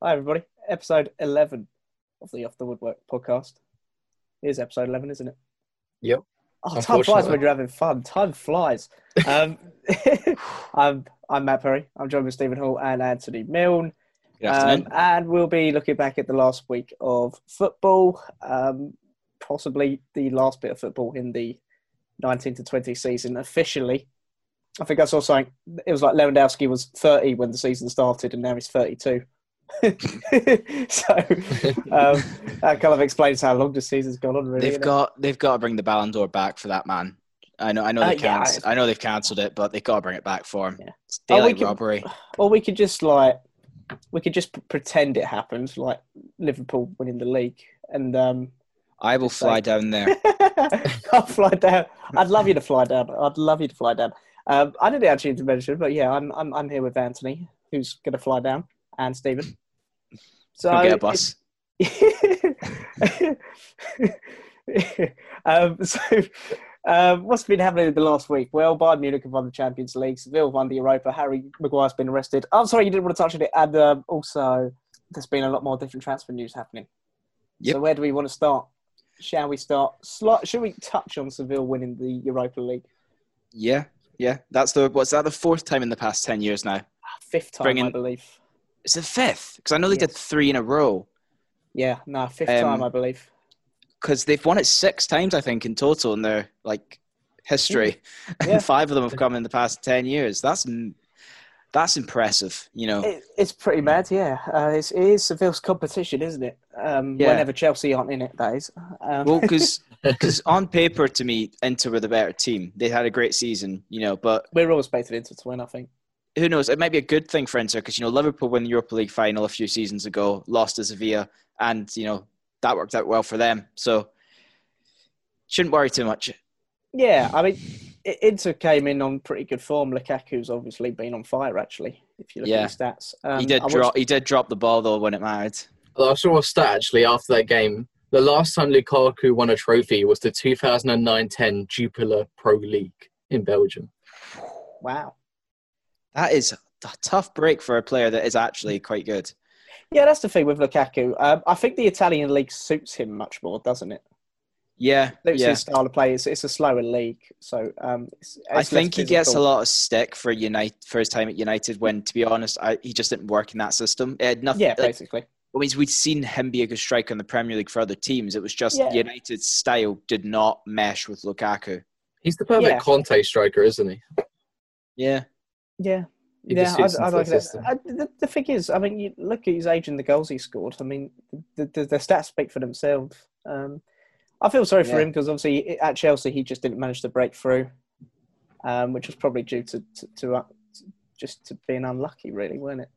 Hi, everybody. Episode 11 of the Off the Woodwork podcast. It is episode 11, isn't it? Yep. Oh, time flies when you're having fun. Time flies. Um, I'm, I'm Matt Perry. I'm joined with Stephen Hall and Anthony Milne. Um, and we'll be looking back at the last week of football, um, possibly the last bit of football in the 19 to 20 season officially. I think I saw something. It was like Lewandowski was 30 when the season started, and now he's 32. so um, that kind of explains how long the season's gone on. Really, they've got they've got to bring the Ballon d'Or back for that man. I know I know Uh, they yeah, can't. I know they've cancelled it, but they've got to bring it back for him. Yeah. It's daylight can- robbery. or we could just like we could just p- pretend it happened, like Liverpool winning the league, and um, I will fly down there. I'll fly down. I'd love you to fly down. I'd love you to fly down. Um, I didn't actually mention, but yeah, I'm I'm I'm here with Anthony, who's going to fly down, and Stephen. So Go get a bus. um, so, um, what's been happening in the last week? Well, Bayern Munich have won the Champions League. Seville won the Europa. Harry Maguire's been arrested. I'm sorry, you didn't want to touch on it. And um, also, there's been a lot more different transfer news happening. Yep. So, where do we want to start? Shall we start? Sli- should we touch on Seville winning the Europa League? Yeah, yeah. That's the what's that the fourth time in the past ten years now? Fifth time, Bring I believe. It's the fifth because I know they did three in a row Yeah, no, fifth Um, time, I believe. because they've won it six times I think in total in their like history, Yeah. and five of them have come in the past ten years. That's that's impressive. You know, It, it's pretty mad, yeah. Uh, it's, it is Seville's competition, isn't it? Um, Yeah. Whenever Chelsea aren't in it, that is. Um, Well, because on paper, to me, Inter were the better team. They had a great season, you know. But we're all expected Inter to win, I think. Who knows? It might be a good thing for Inter because you know Liverpool won the Europa League final a few seasons ago, lost to Sevilla, and you know that worked out well for them. So shouldn't worry too much. Yeah, I mean, Inter came in on pretty good form. Lukaku's obviously been on fire, actually, if you look Yeah. at his stats. Um, he did watched- drop. He did drop the ball though when it mattered. I saw a stat actually after that game. The last time Lukaku won a trophy was the 2009-10 Jupiler Pro League in Belgium. Wow. That is a tough break for a player that is actually quite good. Yeah, that's the thing with Lukaku. Um, I think the Italian league suits him much more, doesn't it? Yeah, Suits yeah. his style of play. It's, it's a slower league, so um, it's, I it's less think he gets a lot of stick for United for his time at United. When, to be honest, I, he just didn't work in that system. It had nothing. Yeah, like, basically. I mean, we'd seen him be a good striker in the Premier League for other teams. It was just Yeah. United's style did not mesh with Lukaku. He's the perfect Yeah. Conte striker, isn't he? Yeah, Yeah. He yeah, I, I like that. I, the, the thing is, I mean, you look at his age and the goals he scored. I mean, the, the, the stats speak for themselves. Um, I feel sorry for him because obviously at Chelsea he just didn't manage to break through, um, which was probably due to to, to, uh, just to being unlucky, really, wasn't it?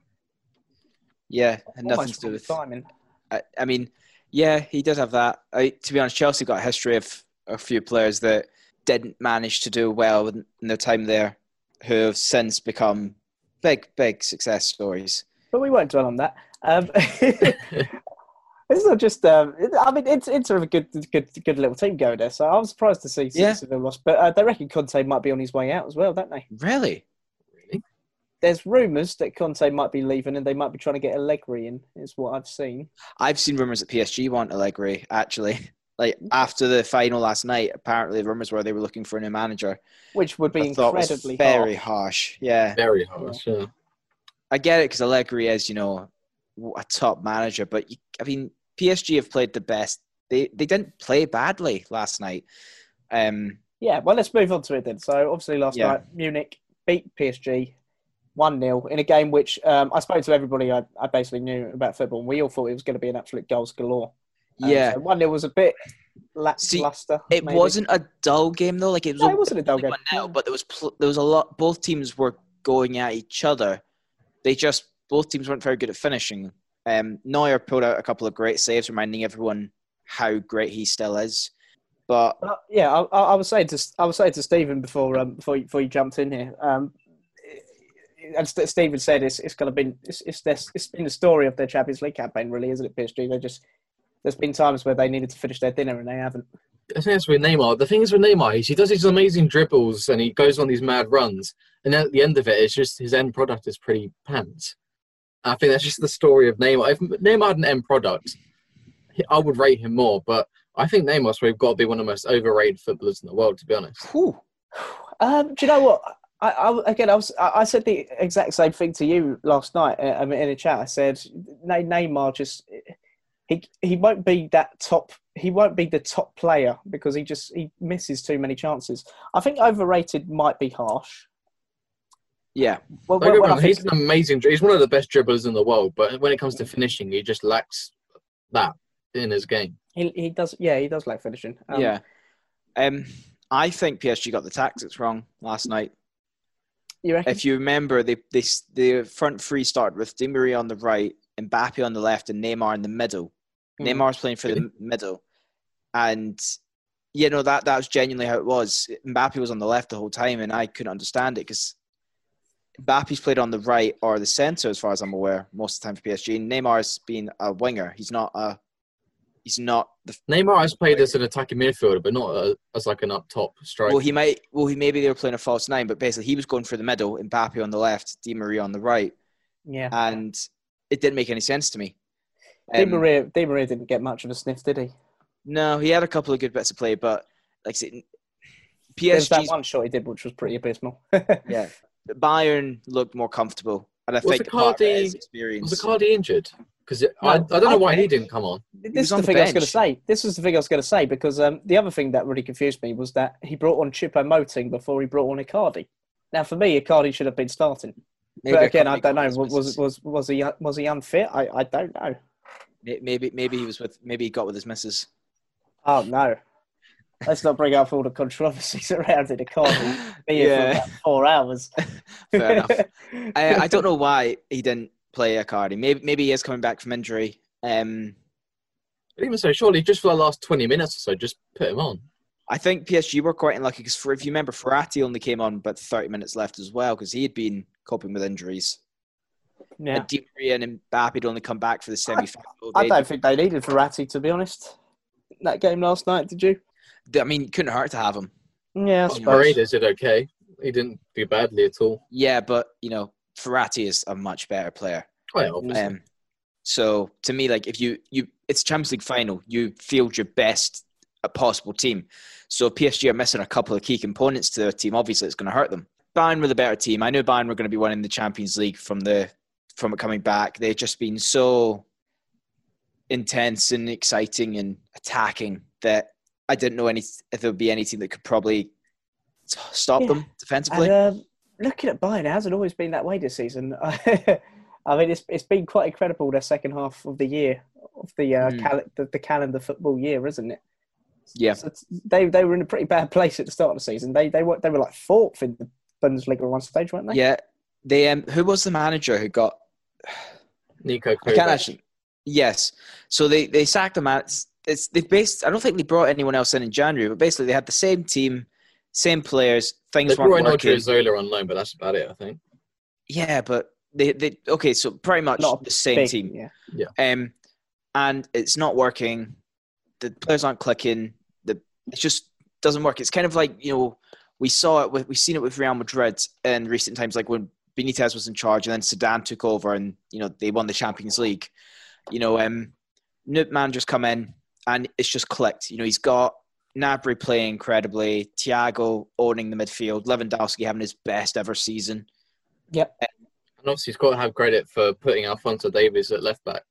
yeah, had nothing to do with. timing. I, I mean, yeah, he does have that. I, to be honest, Chelsea got a history of a few players that didn't manage to do well in in their time there, who have since become big, big success stories. But we won't dwell on that. Um, it's not just. Um, I mean, it's it's sort of a good, good, good little team going there. So I was surprised to see Yeah. Seville lost, but uh, they reckon Conte might be on his way out as well, don't they? Really? Really? there's rumours that Conte might be leaving and they might be trying to get Allegri in, is what I've seen. I've seen rumors that PSG want Allegri. Actually, like after the final last night, apparently the rumors were they were looking for a new manager. Which would be I thought was incredibly very harsh. harsh. Yeah, Very harsh. Yeah. I get it because Allegri is, you know, a top manager, but you, I mean, PSG have played the best. They they didn't play badly last night. Um, Yeah, well, let's move on to it then. So, obviously, last Yeah. night, Munich beat PSG 1 0 in a game which um, I spoke to everybody I, I basically knew about football, and we all thought it was going to be an absolute goals galore. Yeah, so 1 0 was a bit lackluster. it maybe. wasn't a dull game though. Like it was. No, it wasn't a dull game. 1-0, but there was pl- there was a lot. Both teams were going at each other. They just both teams weren't very good at finishing. Um, Neuer pulled out a couple of great saves, reminding everyone how great he still is. But Uh, yeah, I, I was saying to I was saying to Stephen before um, before you, before you jumped in here. Um, and St- Stephen said it's it's kind of been it's it's, it's been the story of their Champions League campaign, really, isn't it? PSG. They just there's been times where they needed to finish their dinner and they haven't. I think that's with Neymar. The thing is with Neymar, he does these amazing dribbles and he goes on these mad runs, and then at the end of it, it's just his end product is pretty pants. I think that's just the story of Neymar. If Neymar had an end product, I would rate him more. But I think Neymar's probably got to be one of the most overrated footballers in the world, to be honest. Um, do you know what? I, I again, I was I said the exact same thing to you last night. uh, in a chat, I said "Ne- Neymar just he he won't be that top. He won't be the top player because he just he misses too many chances. I think overrated might be harsh. Yeah, Well, Don't get when me I wrong, think- he's an amazing. He's one of the best dribblers in the world. But when it comes to finishing, he just lacks that in his game. he, he does. Yeah, he does like finishing. Um, yeah. Um, I think PSG got the tactics wrong last night. you reckon? If you remember, they, they the front three started with Di Maria on the right, Mbappe on the left, and Neymar in the middle. Hmm. Neymar's playing for the middle, and you know that that was genuinely how it was. Mbappe was on the left the whole time, and I couldn't understand it because Mbappe's played on the right or the centre, as far as I'm aware, most of the time for PSG. And Neymar's been a winger. He's not a. He's not the. Neymar has played as an attacking midfielder, but not uh as like an up top striker. Well, he might. Well, he maybe they were playing a false nine, but basically he was going for the middle. Mbappe on the left, Di Maria on the right, yeah. and it didn't make any sense to me. Di Um, Maria, Di Maria didn't get much of a sniff, did he? No, he had a couple of good bits of play, but like I said, There's that one shot he did, which was pretty abysmal. yeah, Bayern looked more comfortable, and I Was think the part of it Cardi- experience. Was Icardi injured? Because I, I don't know why he didn't come on. This is on the the thing I was going to say. This was the thing I was going to say because um, the other thing that really confused me was that he brought on Choupo-Moting before he brought on Icardi. Now, for me, Icardi should have been starting. Maybe but again, I don't know. Was was was, was he was he unfit? I, I don't know. May- maybe maybe he was with maybe he got with his missus. Oh no. Let's not bring up all the controversies around it. Icardi be here for yeah, about four hours. fair enough. I, I don't know why he didn't play Icardi. Maybe maybe he is coming back from injury. Um, But even so, surely just for the last 20 minutes or so, just put him on. I think PSG were quite unlucky because if you remember, Verratti only came on about 30 minutes left as well because he had been coping with injuries. Yeah. And Di Maria and Mbappe had only come back for the semi-final. I They- don't think they needed Verratti to be honest. That game last night, did you? I mean, couldn't hurt to have him. Yeah, I Well, suppose. Paredes did okay. He didn't do badly at all. Yeah, but you know, Verratti is a much better player. Oh, yeah, obviously. Um, so to me, like if you you it's Champions League final, you field your best uh, possible team. So if PSG are missing a couple of key components to their team. Obviously, it's going to hurt them. Bayern were the better team. I knew Bayern were going to be winning the Champions League from the from it coming back. They've just been so intense and exciting and attacking that I didn't know any if there would be any team that could probably stop Yeah. them defensively. And um, looking at Bayern, it hasn't always been that way this season. I mean, it's it's been quite incredible the second half of the year of the uh, Mm. cal- the, the calendar football year, isn't it? yeah, So they they were in a pretty bad place at the start of the season. They they were they were like fourth in the Bundesliga at one stage, weren't they? yeah. They um, who was the manager who got Nico I can't actually. Yes. So they they sacked him at. It's, it's they based. I don't think they brought anyone else in in January, but basically they had the same team, same players. Things They brought weren't in working. Odriozola on loan, but that's about it, I think. Yeah, but they they okay. So pretty much Not the same Big, team. Yeah. Um, and it's not working. The players aren't clicking. The it just doesn't work. It's kind of like you know we saw it with we've seen it with Real Madrid in recent times, like when Benitez was in charge and then Zidane took over and you know they won the Champions League. You know, um, new managers come in and it's just clicked. You know, he's got Gnabry playing incredibly, Thiago owning the midfield, Lewandowski having his best ever season. Yep. And obviously, he's got to have credit for putting Alphonso Davies at left back.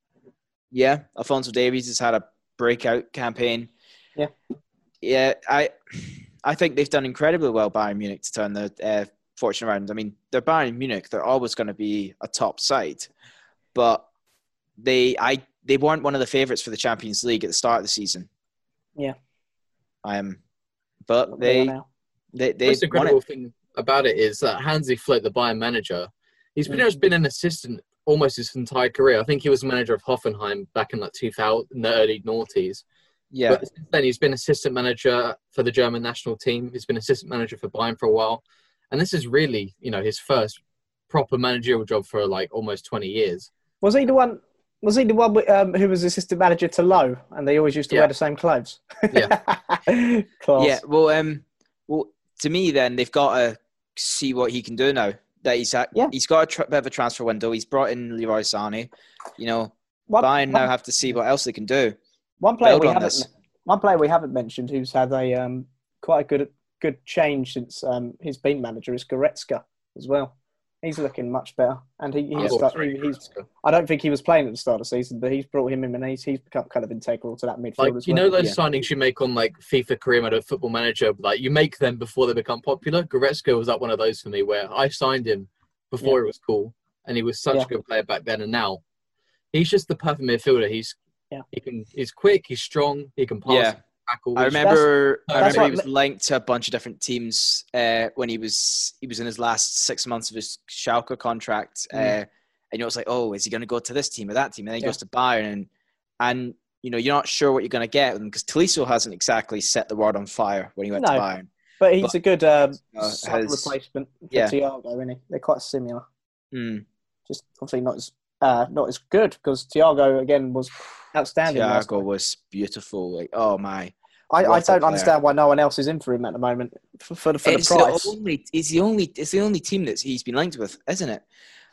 Yeah, Alphonso Davies has had a breakout campaign. Yeah. yeah. I, I think they've done incredibly well, Bayern Munich, to turn the uh, fortune around. I mean, they're Bayern Munich; they're always going to be a top side, but they, I, they weren't one of the favourites for the Champions League at the start of the season. Yeah. Um, but What they they, now. they, The most incredible it. thing about it is that Hansi Flick, the Bayern manager, he's Mm. pretty much been an assistant almost his entire career. I think he was manager of Hoffenheim back in like 2000, in the early noughties. Yeah, But since then, he's been assistant manager for the German national team. He's been assistant manager for Bayern for a while, and this is really, you know, his first proper managerial job for like almost 20 years. Was he the one? Was he the one with, um, who was assistant manager to Löw, and they always used to Yeah. wear the same clothes? Yeah. Class. Yeah, well, um, well, to me, then they've got to see what he can do now. that he's at, Yeah. he's got a tr- bit of a transfer window. He's brought in Leroy Sané. You know, One, Bayern now have to see what else they can do. one player build we on haven't this. one player we haven't mentioned who's had a um, quite a good good change since um, he's been manager is Goretzka as well. He's looking much better, and he, he's, thought start, he, he's I don't think he was playing at the start of the season, but he's brought him in and he's, he's become kind of integral to that midfield Like as you know those Yeah. signings you make on like FIFA Career Mode or Football Manager, like you make them before they become popular. Goretzka was up one of those for me, where I signed him before it was cool, and he was such Yeah. a good player back then, and now he's just the perfect midfielder. He's Yeah. he can he's quick, he's strong, he can pass, Yeah. Tackle. I remember. I that's remember he was linked to a bunch of different teams uh, when he was he was in his last six months of his Schalke contract, uh, Mm. and you know it's like, oh, is he going to go to this team or that team? And then he Yeah. goes to Bayern, and and you know you're not sure what you're going to get with him because Tolisso hasn't exactly set the world on fire when he went to Bayern. But he's But- a good um, Uh, has- replacement for yeah. Thiago, isn't he? They're quite similar. Mm, Just obviously not as uh, not as good because Thiago again was outstanding. Thiago was beautiful. Like, oh my, I, I don't understand why no one else is in for him at the moment for, for, the- for the price. the only. It's the only. It's the only team that he's been linked with, isn't it?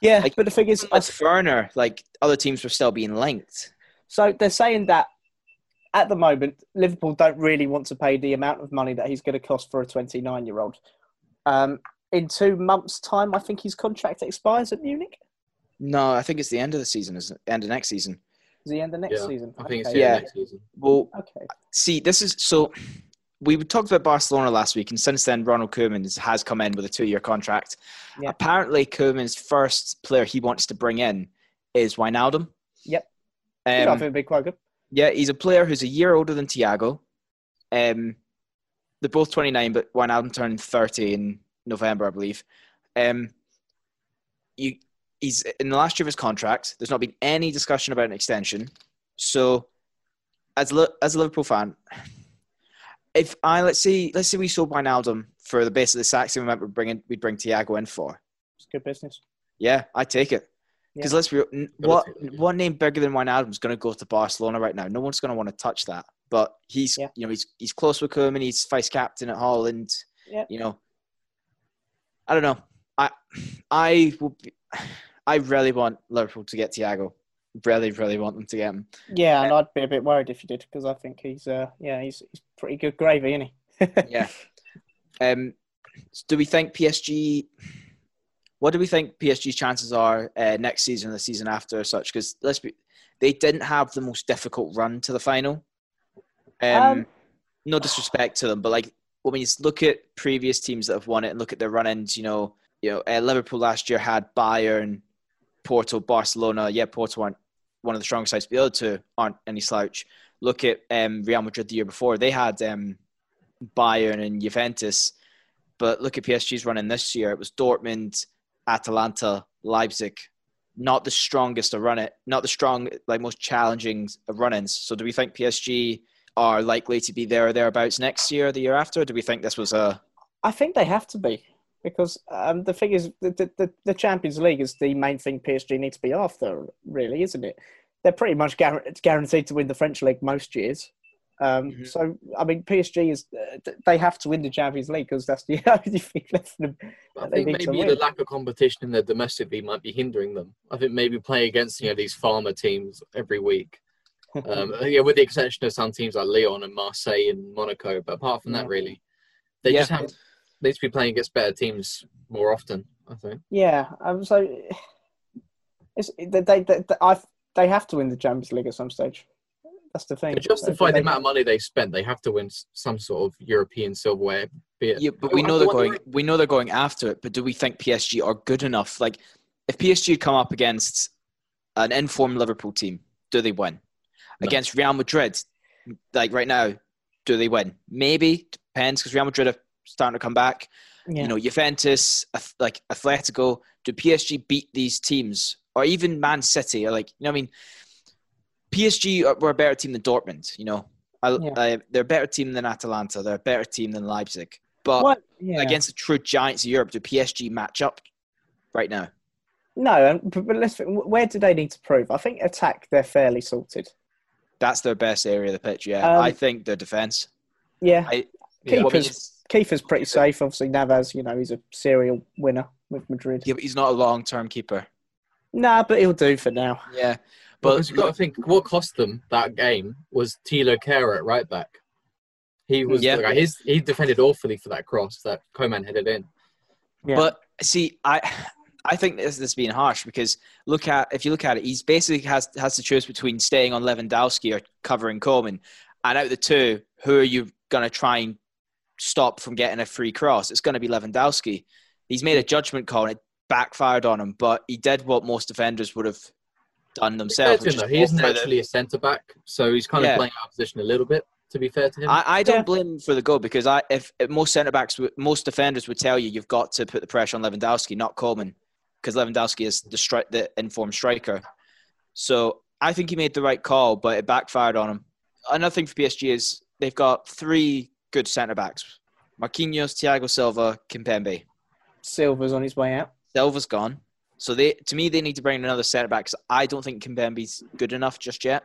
yeah, like- but the thing is, I, With Werner, like other teams were still being linked. so they're saying that at the moment Liverpool don't really want to pay the amount of money that he's going to cost for a 29 year old. Um, in two months' time, I think his contract expires at Munich. No, I think it's the end of the season, isn't it? End of next season. Is the end of next Yeah, season? I think it's okay. yeah. Yeah. next season. Well, Okay. see, this is so. We talked about Barcelona last week, and since then, Ronald Koeman has- has come in with a two-year contract. Yeah. Apparently, Koeman's first player he wants to bring in is Wijnaldum. Yep. Yeah, I Um, think it'd be quite good. yeah, he's a player who's a year older than Thiago. Um, they're both 29, but Wijnaldum turned 30 in November, I believe. Um, you, he's in the last year of his contract. There's not been any discussion about an extension. So, as Li- as a Liverpool fan, if I let's see let's say we sold Wijnaldum for the base of the exact same amount we're bringing we'd bring Thiago in for. It's good business. Yeah, I take it. Because Yeah. let's be real, what take it. what name bigger than Wijnaldum is going to go to Barcelona right now? No one's going to want to touch that. But he's Yeah. you know he's he's close with Koeman. He's vice captain at Holland. Yeah. You know, I don't know. I I will. Be, I really want Liverpool to get Thiago. Really, really want them to get him. Yeah, and I'd be a bit worried if you did because I think he's uh yeah he's he's pretty good gravy, isn't he? Yeah. Um, do we think PSG? What do we think PSG's chances are uh, next season, the season after, such? Because let's be, they didn't have the most difficult run to the final. Um, Um, no disrespect to them, but like when you look at previous teams that have won it and look at their run-ins, you know, you know, uh, Liverpool last year had Bayern, Porto, Barcelona. Yeah, Porto aren't one of the strongest sides, but the other two aren't any slouch. Look at um, Real Madrid the year before; they had um, Bayern and Juventus. But look at PSG's running this year. It was Dortmund, Atalanta, Leipzig. Not the strongest to run it, not the strong, like most challenging run-ins. So, do we think PSG are likely to be there or thereabouts next year, or the year after? Do we think this was a I think they have to be because um, the thing is the, the- the Champions League is the main thing PSG need to be after, really, isn't it? They're pretty much guar- guaranteed to win the French league most years. Um, Mhm. So, I mean, PSG is uh, they have to win the Champions League because that's the only thing left them. I They think maybe the lack of competition in their domestic league might be hindering them. I think maybe playing against you know these farmer teams every week. Um, yeah, with the exception of some teams like Lyon and Marseille and Monaco, but apart from that, really, they Yeah. just have they need to be playing against better teams more often. I think. Yeah, um, so it's, they, they, they, I, they have to win the Champions League at some stage. That's the thing. To justify the amount of money they spent, they have to win some sort of European silverware. Be it, Yeah, but we know they're wonder- going. We know they're going after it. But do we think PSG are good enough? Like, if PSG had come up against an informed Liverpool team, do they win? No. Against Real Madrid, like right now, do they win? Maybe depends because Real Madrid are starting to come back. Yeah. You know, Juventus, like Atletico. Do PSG beat these teams, or even Man City? Or like, you know, I mean, PSG are- were a better team than Dortmund. You know, I, Yeah. I, they're a better team than Atalanta. They're a better team than Leipzig. But Yeah. against the true giants of Europe, do PSG match up right now? No, and- but, let's. Where do they need to prove? I think attack they're fairly sorted. That's their best area of the pitch. Yeah, Um, I think their defense. Yeah, I- Yeah, What I mean keepers. is- Kiefer's pretty safe. Obviously, Navas, you know, he's a serial winner. with Madrid. Yeah, but he's not a long-term keeper. Nah, but he'll do for now. Yeah, But but you've got to think what cost them that game was Tilo Kehrer at right back. He was Yeah. like, his he defended awfully for that cross that Coman headed in. Yeah. But see, I I think this is being harsh because look at if you look at it, he's basically has has to choose between staying on Lewandowski or covering Coleman. And out of the two, who are you gonna try and stop from getting a free cross? It's gonna be Lewandowski. He's made a judgment call and it backfired on him, but he did what most defenders would have done themselves. Fair to which him, is though, he isn't go for the- actually a centre back, so he's kind Yeah. of playing out of position a little bit. To be fair to him, I, I don't Yeah. blame him for the goal because I if, if most centre backs, most defenders would tell you you've got to put the pressure on Lewandowski, not Coleman, because Lewandowski is the stri- the informed striker. So I think he made the right call, but it backfired on him. Another thing for PSG is they've got three good centre backs: Marquinhos, Thiago Silva, Kimpembe. Silva's on his way out. Silva's gone, so they to me they need to bring in another centre back. I don't think Kimpembe's good enough just yet.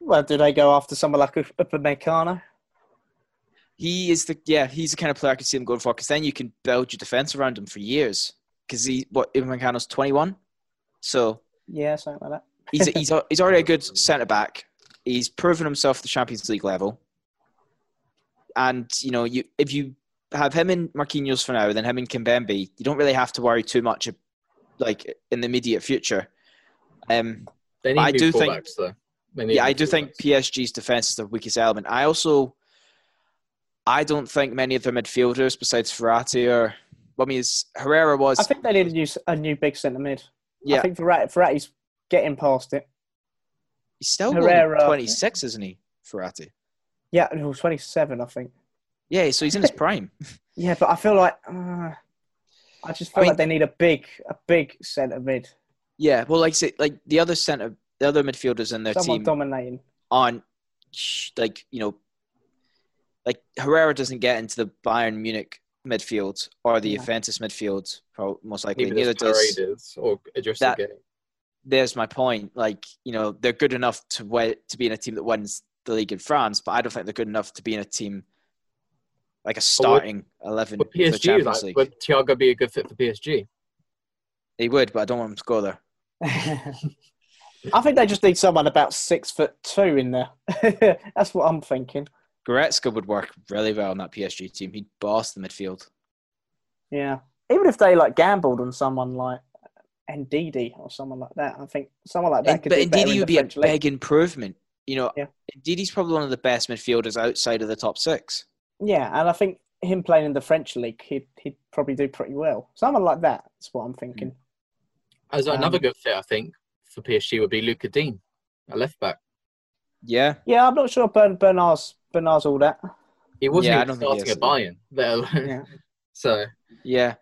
Well, do they go after someone like Upamecano? He is the yeah. He's the kind of player I could see them going for because then you can build your defense around him for years. Because he what Upamecano's twenty one, so Yeah, something like that. he's he's he's already a good centre back. He's proven himself at the Champions League level, and you know you if you have him and Marquinhos for now, then him and Kimpembe, you don't really have to worry too much, like in the immediate future. Um, they need I do think- fullbacks, though. Yeah, I do think fullbacks. PSG's defense is the weakest element. I also, I don't think many of their midfielders besides Verratti or, well, I mean, it's- Herrera was, I think they need a new, a new big centre mid. yeah, I think Verratti, Verratti's getting past it. he's still Herrera- only 26, isn't he, Verratti? Yeah, he was 27, I think. Yeah, so he's in his prime. Yeah, but I feel like uh, I just feel I mean- like they need a big, a big centre mid, yeah, well, like I say, like the other center, the other midfielders in their someone team dominating. aren't like you know, like Herrera doesn't get into the Bayern Munich midfield or the Yeah. Juventus midfield, most likely. Neither Neither does does Paredes or Idris that- there's my point. Like, you know, they're good enough to wi- to be in a team that wins the league in France, but I don't think they're good enough to be in a team like a starting eleven Would for the PSG, Champions like, League. would Thiago be a good fit for PSG? He would, but I don't want him to go there. I think they just need someone about six foot two in there. That's what I'm thinking. Goretzka would work really well on that PSG team. He'd boss the midfield. Yeah, even if they like gambled on someone like Ndidi or someone like that, I think someone like that And, could but Ndidi would be a league. big improvement. You know, Yeah. Ndidi's probably one of the best midfielders outside of the top six. Yeah, and I think him playing in the French league, he'd he'd probably do pretty well. Someone like that. That's what I'm thinking. As Um, another good fit, I think, for PSG would be Luca Dean, a left back. Yeah, Yeah, I'm not sure Bern, Bernat's Bernat's all that. He wasn't Yeah, I even don't starting is. at Bayern. let Yeah. So yeah.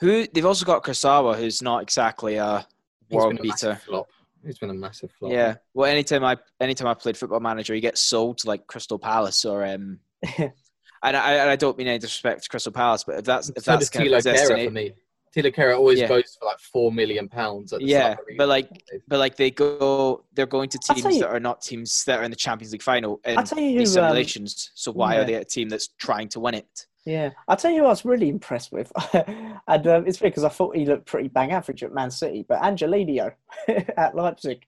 Who they've also got Kurzawa, who's not exactly a world been a beater. flop. He's been a massive flop. Yeah. Well, anytime I anytime I played Football Manager, he gets sold to like Crystal Palace or um. and I and I don't mean any disrespect to Crystal Palace, but if that's if so that's does kind of Tilo his Kehrer destiny, for me. Tilo Kehrer always Yeah. goes for like four million pounds. Yeah, start but like- but like they go, they're going to teams you- that are not teams that are in the Champions League final in I'll tell you these who. Um, simulations. so why yeah. are they a team that's trying to win it? Yeah, I'll tell you I was really impressed with, and um, it's because I thought he looked pretty bang average at Man City, but Angelino at Leipzig,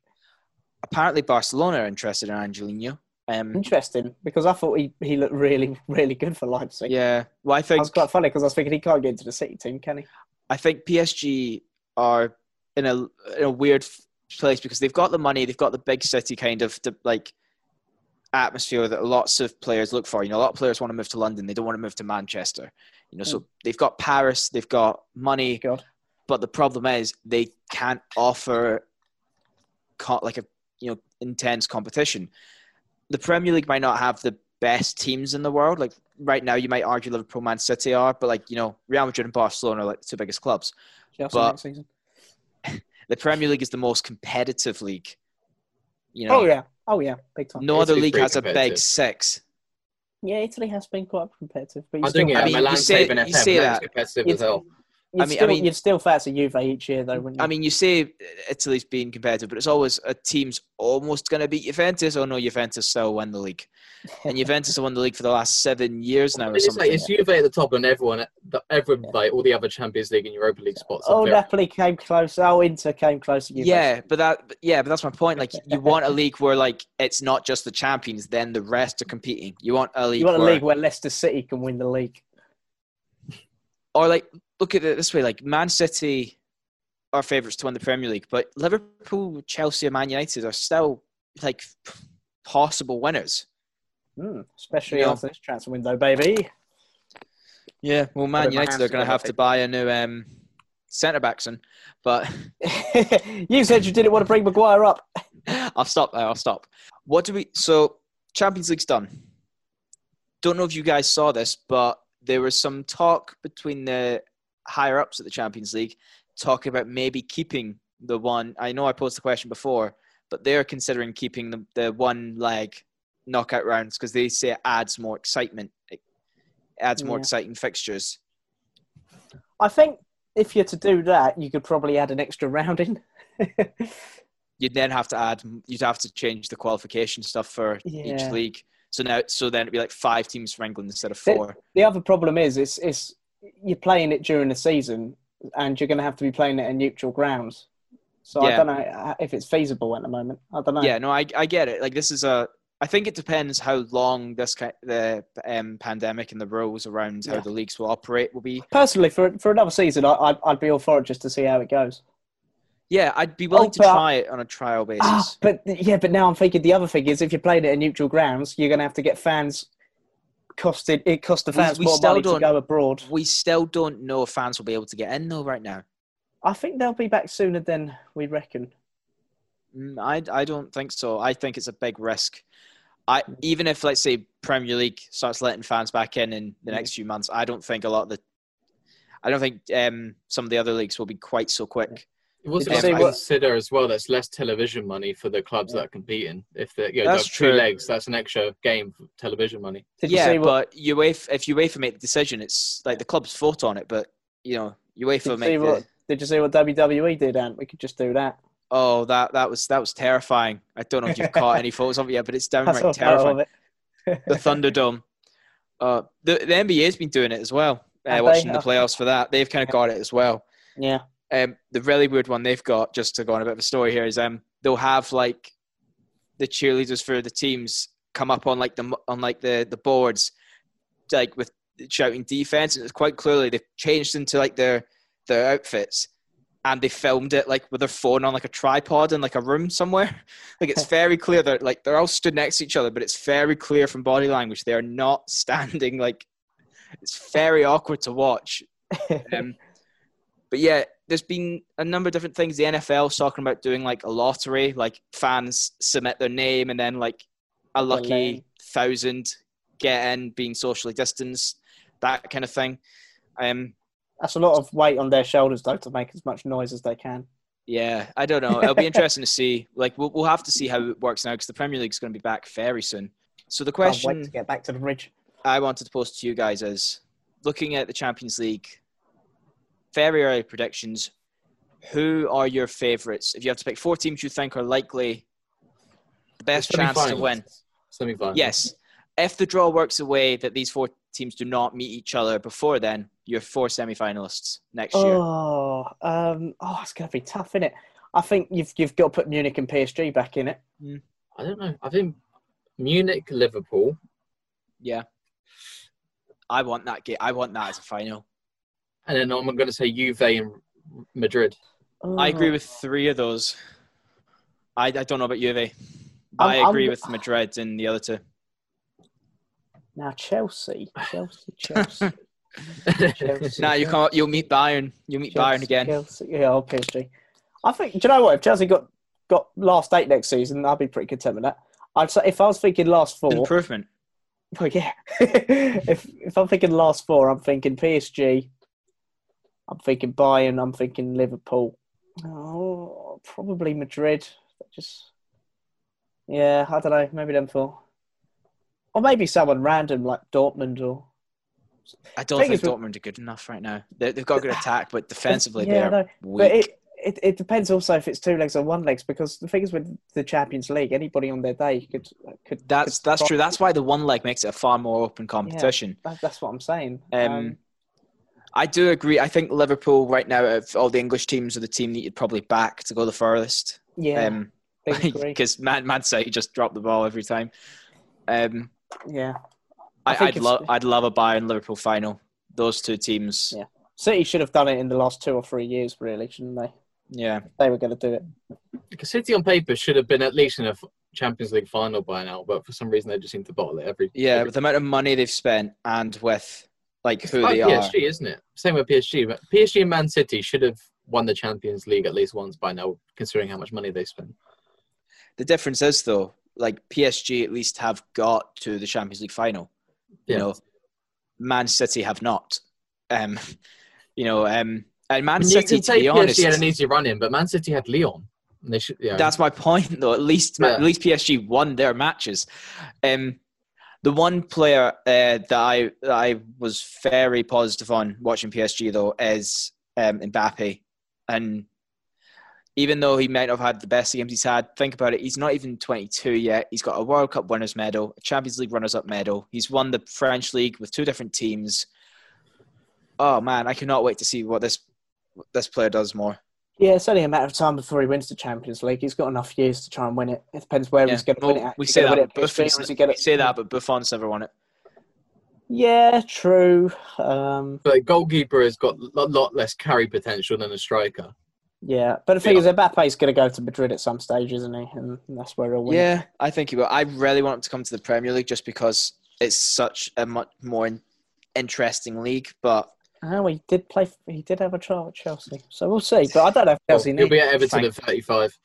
Apparently, Barcelona are interested in Angelino. Um, interesting because I thought he, he looked really really good for Leipzig. yeah, well, I think was quite funny because I was thinking he can't get into the City team, can he? I think PSG are in a in a weird place because they've got the money, they've got the big city kind of like atmosphere that lots of players look for. You know, a lot of players want to move to London, they don't want to move to Manchester. You know, so hmm. they've got Paris, they've got money, God, but the problem is they can't offer like a you know intense competition. The Premier League might not have the best teams in the world. Like right now, you might argue Liverpool, Man City are, but like you know, Real Madrid and Barcelona are like the two biggest clubs. But- next season. The Premier League is the most competitive league. You oh, know, Oh yeah, oh yeah, big time. no other league has a big competitive. six. Yeah, Italy has been quite competitive, but you I still think I yeah, mean, Milan you say- you FM say that that. competitive It's- as hell. You'd, I mean- I still, mean- you'd still fancy Juve each year, though, wouldn't you? I mean, you say Italy's being competitive, but it's always a team's almost going to beat Juventus. Oh no, Juventus still win the league, and Juventus have won the league for the last seven years now, or It's something. like it's Juve at the top, and everyone, the- everyone, like all the other Champions League and Europa League spots. oh, very- Napoli came close. Oh, Inter came close. to Juve. Yeah, but that yeah, but that's my point. Like you want a league where like it's not just the champions, then the rest are competing. You want a league You want a where, league where Leicester City can win the league. or like look at it this way: like Man City are favourites to win the Premier League, but Liverpool, Chelsea, and Man United are still like possible winners. Hmm, especially Yeah. after this transfer window, baby. Yeah, well, Man my United are going to have to buy a new um, centre back soon, but you said you didn't want to bring Maguire up. I'll stop there. I'll stop. What do we? So Champions League's done. Don't know if you guys saw this, but there was some talk between the higher ups at the Champions League talking about maybe keeping the one. I know I posed the question before, but they're considering keeping the, the one leg knockout rounds because they say it adds more excitement. It adds more Yeah. exciting fixtures. I think if you're to do that, you could probably add an extra round in. You'd then have to add. You'd have to change the qualification stuff for each league. So now, so then it'd be like five teams from England instead of The- four. the other problem is, it's, it's you're playing it during the season, and you're going to have to be playing it in neutral grounds. So I don't know if it's feasible at the moment. I don't know. Yeah, no, I I get it. Like this is a. I think it depends how long this the um, pandemic and the rules around how Yeah. the leagues will operate will be. Personally, for for another season, I, I'd, I'd be all for it just to see how it goes. Yeah, I'd be willing Oh, to try it on a trial basis. Ah, but yeah, but now I'm thinking the other thing is if you're playing it in neutral grounds, you're going to have to get fans. Costed it cost the fans we more still money to don't- go abroad. we still don't know if fans will be able to get in though right now. I think they'll be back sooner than we reckon. Mm, I I don't think so. I think it's a big risk. I even if let's say Premier League starts letting fans back in in the next few months, I don't think a lot of the. I don't think um, some of the other leagues will be quite so quick. You also Did you have see to what- consider as well that's less television money for the clubs that are competing. If they you know, That's have two true. legs, that's an extra game for television money. Did yeah, you see what? but UEFA, if UEFA make the decision, it's like the clubs fought on it. But you know, Did UEFA you, see make the. what did you see what WWE did, Ant? We could just do that. Oh, that that was that was terrifying. I don't know if you've caught any photos of it yet, but it's downright saw a photo terrifying. it. The Thunderdome. Uh, the the NBA's been doing it as well. Uh, watching the playoffs for that, they've kind of got it as well. Yeah. Um, the really weird one they've got, just to go on a bit of a story here, is um, they'll have like the cheerleaders for the teams come up on like the on like the the boards, like with shouting defense, and it's quite clearly they've changed into like their their outfits, and they filmed it like with their phone on like a tripod in like a room somewhere. Like it's very clear that like they're all stood next to each other, but it's very clear from body language they are not standing like. It's very awkward to watch. Um, but yeah, there's been a number of different things. The NFL's talking about doing like a lottery, like fans submit their name and then like a lucky thousand get in, being socially distanced, that kind of thing. Um, That's a lot of weight on their shoulders, though, to make as much noise as they can. yeah, I don't know. It'll be interesting to see. Like we'll we'll have to see how it works now because the Premier League's going to be back very soon. So the question to get back to the bridge. I wanted to pose to you guys is looking at the Champions League, very early predictions. Who are your favourites? If you have to pick four teams you think are likely the best chance to win. Semi-final. Yes. If the draw works away that these four teams do not meet each other before then, you're four semi-finalists next year. Oh, um, oh, it's going to be tough, isn't it? I think you've you've got to put Munich and PSG back in it. I don't know. I think Munich, Liverpool. Yeah. I want that game. I want that as a final. And then I'm going to say Juve and Madrid. I agree Oh, with three of those. I, I don't know about Juve. But I'm- agree I'm- with Madrid and the other two. now Chelsea, Chelsea, Chelsea. Chelsea. Now you can't. You'll meet Bayern. You'll meet Bayern again. Chelsea. Yeah, oh, PSG. I think. Do you know what? If Chelsea got got last eight next season, I'd be pretty content with that. I'd say if I was thinking last four, Improvement. well, yeah. if if I'm thinking last four, I'm thinking PSG. I'm thinking Bayern. I'm thinking Liverpool. Oh, probably Madrid. Just yeah, I don't know. Maybe them four, or maybe someone random like Dortmund or I don't Thing think Dortmund are good enough right now. They, they've got a good attack, but defensively Yeah, they're no, weak. But it, it it depends also if it's two legs or one legs because the thing is with the Champions League, anybody on their day could could. that's could that's try- true. That's why the one leg makes it a far more open competition. that- that's what I'm saying. Um, I do agree. I think Liverpool right now, of all the English teams, are the team that you'd probably back to go the furthest. yeah, Um, big agree. because Man Man City just drop the ball every time. Um, yeah. I I, think I'd love I'd love a Bayern Liverpool final. Those two teams, Yeah. City should have done it in the last two or three years, really, shouldn't they? yeah. They were going to do it. Because City on paper should have been at least in a Champions League final by now, but for some reason they just seem to bottle it every. Yeah, every with the amount of money they've spent and with like It's who like they are. PSG, isn't it? Same with PSG. But PSG and Man City should have won the Champions League at least once by now, considering how much money they spend. The difference is though, like PSG at least have got to the Champions League final. You Yeah. know, Man City have not. Um, you know, um, and Man I mean, you City, can to be honest, PSG had an easy run in, but Man City had Lyon. And they should, yeah. that's my point though. At least, Yeah. at least PSG won their matches. Um, the one player uh, that I that I was very positive on watching PSG though is um, Mbappe, and even though he might not have had the best games he's had, think about it. He's not even 22 yet. He's got a World Cup winners medal, a Champions League runners-up medal. He's won the French league with two different teams. Oh man, I cannot wait to see what this this player does more. Yeah, it's only a matter of time before he wins the Champions League. He's got enough years to try and win it. It depends where Yeah. he's going to Well, win it. at. we say that, win it but at PSV, Buffon's, he gonna- we say that, but Buffon's never won it. Yeah, true. Um, but a goalkeeper has got a lot less carry potential than a striker. yeah, but the thing Yeah. is, Mbappe's going to go to Madrid at some stage, isn't he? And that's where he'll win. Yeah, I think he will. I really want him to come to the Premier League just because it's such a much more interesting league. But Oh, he did play. He did have a trial at Chelsea, so we'll see. But I don't know if Chelsea He'll be at Everton at 35.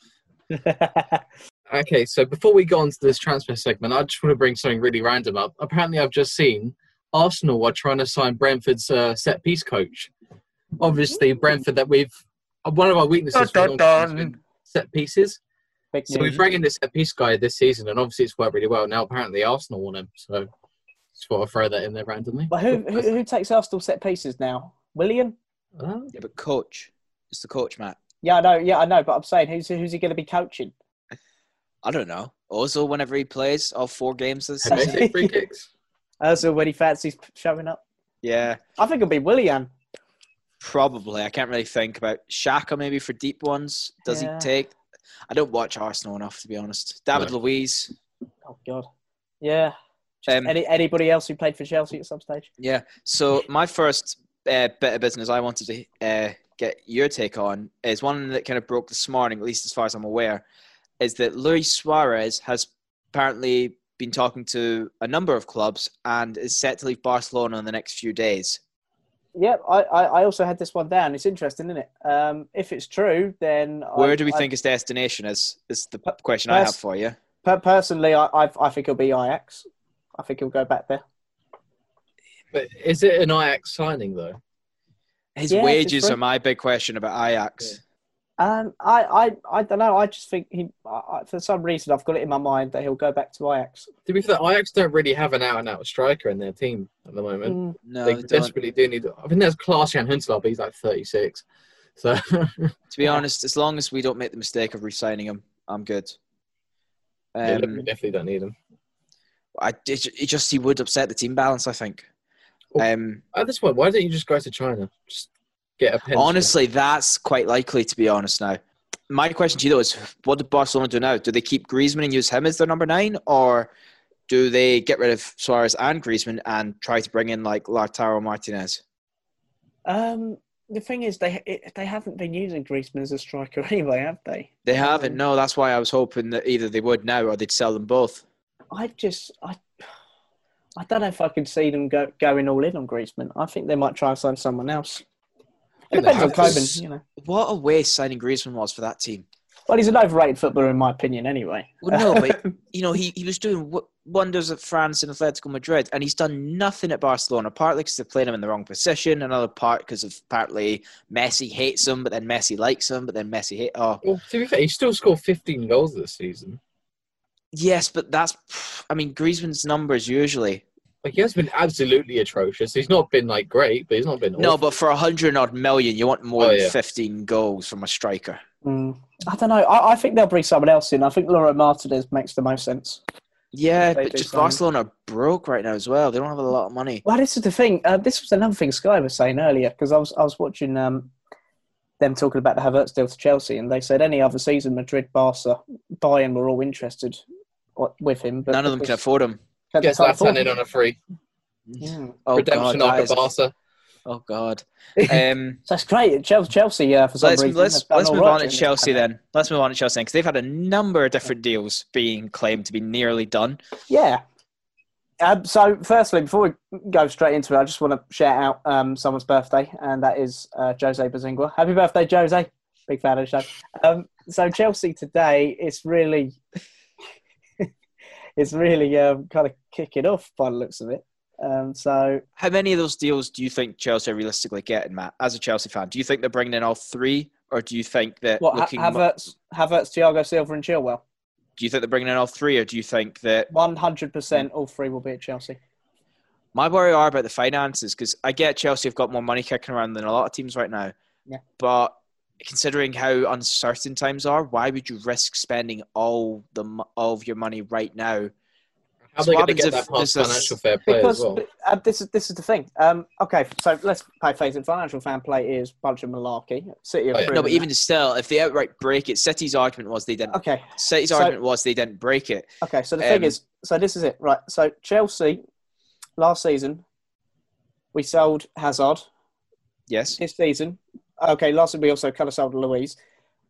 Okay, so before we go on to this transfer segment, I just want to bring something really random up. Apparently, I've just seen Arsenal are trying to sign Brentford's uh, set piece coach. Obviously, Brentford that we've one of our weaknesses for a long time has been set pieces. Big So we news. bring in this set piece guy this season, and obviously it's worked really well. Now apparently Arsenal want him, so just thought I'd throw that in there randomly. But who, who who takes Arsenal set pieces now? Willian? Uh, yeah, but coach, it's the coach, Matt. Yeah, I know. Yeah, I know. But I'm saying, who's who's he going to be coaching? I don't know. Also, whenever he plays all four games this have they season, free kicks? Also, when he fancies showing up, yeah, I think it'll be Willian. probably. I can't really think about Xhaka maybe for deep ones. Does Yeah. he take? I don't watch Arsenal enough to be honest. David No. Luiz, Oh God. Yeah. Um, any anybody else who played for Chelsea at some stage? Yeah. So my first uh, bit of business I wanted to uh, get your take on is one that kind of broke this morning, at least as far as I'm aware, is that Luis Suarez has apparently been talking to a number of clubs and is set to leave Barcelona in the next few days. Yeah, I, I, also had this one down. It's interesting, isn't it? Um, if it's true, then Where I, do we I, think his destination is? Is the question I have for you. per- personally, I, I I think it'll be Ajax. I think he'll go back there. But is it an Ajax signing though? His Yeah, wages are my big question about Ajax. Um, I, I, I don't know. I just think he, I, I- for some reason, I've got it in my mind that he'll go back to Ajax. To be fair, Ajax don't really have an out-and-out striker in their team at the moment. Mm, No, they they don't. desperately do need. I think there's Klaas-Jan Huntelaar, but he's like 36. So To be Yeah. honest, as long as we don't make the mistake of re-signing him, I'm good. yeah, Um, we definitely don't need him. I it, it just he would upset the team balance. I think. Well, Um, At this point, why don't you just go to China? Just get a pension. honestly, that's quite likely. To be honest, now, my question to you though is, what do Barcelona do now? Do they keep Griezmann and use him as their number nine, or do they get rid of Suarez and Griezmann and try to bring in like Lautaro Martinez? Um, the thing is, they it, they haven't been using Griezmann as a striker anyway, have they? They haven't. No, that's why I was hoping that either they would now or they'd sell them both. I just I. I don't know if I could see them go, going all in on Griezmann. I think they might try and sign someone else. It depends on have. Koeman, you know. What a waste signing Griezmann was for that team. Well, he's an overrated footballer in my opinion, anyway. Well, no, but you know, he, he was doing wonders at France and Atletico Madrid, and he's done nothing at Barcelona. Partly because they played him in the wrong position, another part because of partly Messi hates him, but then Messi likes him, but then Messi hate. Oh, Well, to be fair, he still scored 15 goals this season. Yes, but that's. I mean, Griezmann's numbers usually Like he has been absolutely atrocious. He's not been like great, but he's not been. No, but for a hundred odd million, you want more Oh, than yeah. fifteen goals from a striker. Mm, I don't know. I, I think they'll bring someone else in. I think Lautaro Martinez makes the most sense. Yeah, but just sign him. Barcelona are broke right now as well. They don't have a lot of money. Well, this is the thing. Uh, this was another thing Sky was saying earlier because I was I was watching um, them talking about the Havertz deal to Chelsea, and they said any other season, Madrid, Barca, Bayern were all interested wa- with him, but None of them can afford him. they gets can't that afford in on a free Yeah. Oh redemption God, arc that Barca. oh God. Um, So that's great. Chelsea, Chelsea uh, for some let's reason. let's let's move right on to Chelsea pandemic. then. Let's move on to Chelsea because they've had a number of different deals being claimed to be nearly done. Yeah. Um, so, firstly, before we go straight into it, I just want to shout out um, someone's birthday, and that is uh, Jose Bazingua. Happy birthday, Jose! Big fan of the show. Um, so, Chelsea today is really, it's really um, kind of kicking off by the looks of it. Um, so, How many of those deals do you think Chelsea are realistically getting, Matt? As a Chelsea fan, do you think they're bringing in all three, or do you think that what looking? ha- Havertz, Havertz, Thiago Silva, and Chilwell? do you think they're bringing in all three, or do you think that One hundred percent, all three will be at Chelsea. My worry are about the finances because I get Chelsea have got more money kicking around than a lot of teams right now. Yeah. But considering how uncertain times are, why would you risk spending all the all of your money right now? How are So they going to get that past financial fair play because as well? uh, this is this is the thing. Um, okay, so let's pay face it. Financial fan play is a bunch of malarkey. City of Oh, yeah. No, but even still, if they outright break it, City's argument was they didn't. okay, City's So- argument was they didn't break it. okay. So the thing Um, is, so this is it, right? So Chelsea last season we sold Hazard. Yes. This season, okay, last we also kind of sold Luiz.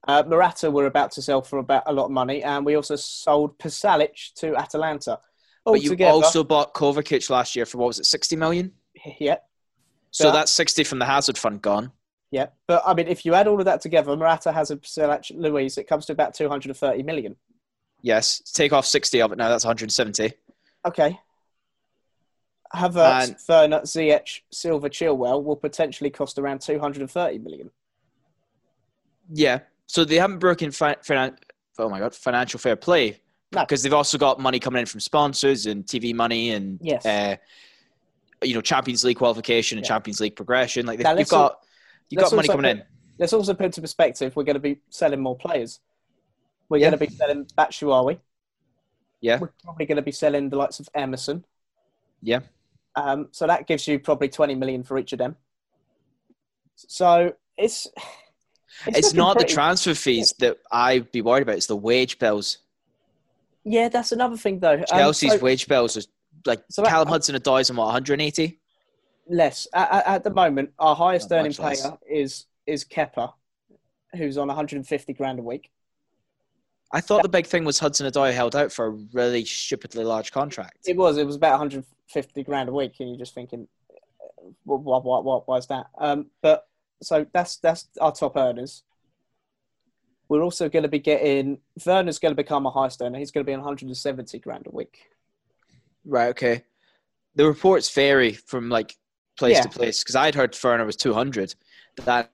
Uh, Morata were about to sell for about a lot of money, and we also sold Pasalic to Atalanta. But you also bought Kovacic last year for what was it, sixty million? yeah, So Yeah. that's sixty from the Hazard fund gone. yeah. But I mean, if you add all of that together, Morata has a Pasalic, Luiz, it comes to about two hundred and thirty million. Yes. Take off sixty of it now. That's one hundred and seventy. Okay. Havertz, And- Werner, Ziyech, Silva, Chilwell will potentially cost around 230 million. Yeah. So they haven't broken fi- finan- oh my god financial fair play No. because they've also got money coming in from sponsors and TV money and Yes. uh, you know Champions League qualification and Yeah. Champions League progression. Like they've, you've got you've got money coming put- in. Let's also put into perspective, we're going to be selling more players. We're Yeah. going to be selling Batshuayi. Yeah. We're probably going to be selling the likes of Emerson. Yeah. Um, so that gives you probably 20 million for each of them. So it's. It's, looking not the transfer fees that I'd be worried about. It's the wage bills. Yeah, that's another thing though. Um, Chelsea's so- wage bills are like So that- Callum Hudson Odoi on what 180. less at, at, the moment. Our highest Not earning less. player is is Kepa, who's on 150 grand a week. I thought the big thing was Hudson Odoi held out for a really stupidly large contract. It was it was about 150 grand a week, and you're just thinking, what what what what why is that? Um, but so that's that's our top earners. We're also going to be getting Werner's going to become a highest earner. He's going to be on 170 grand a week. Right. Okay. The reports vary from like place Yeah. to place because I'd heard Werner was 200. That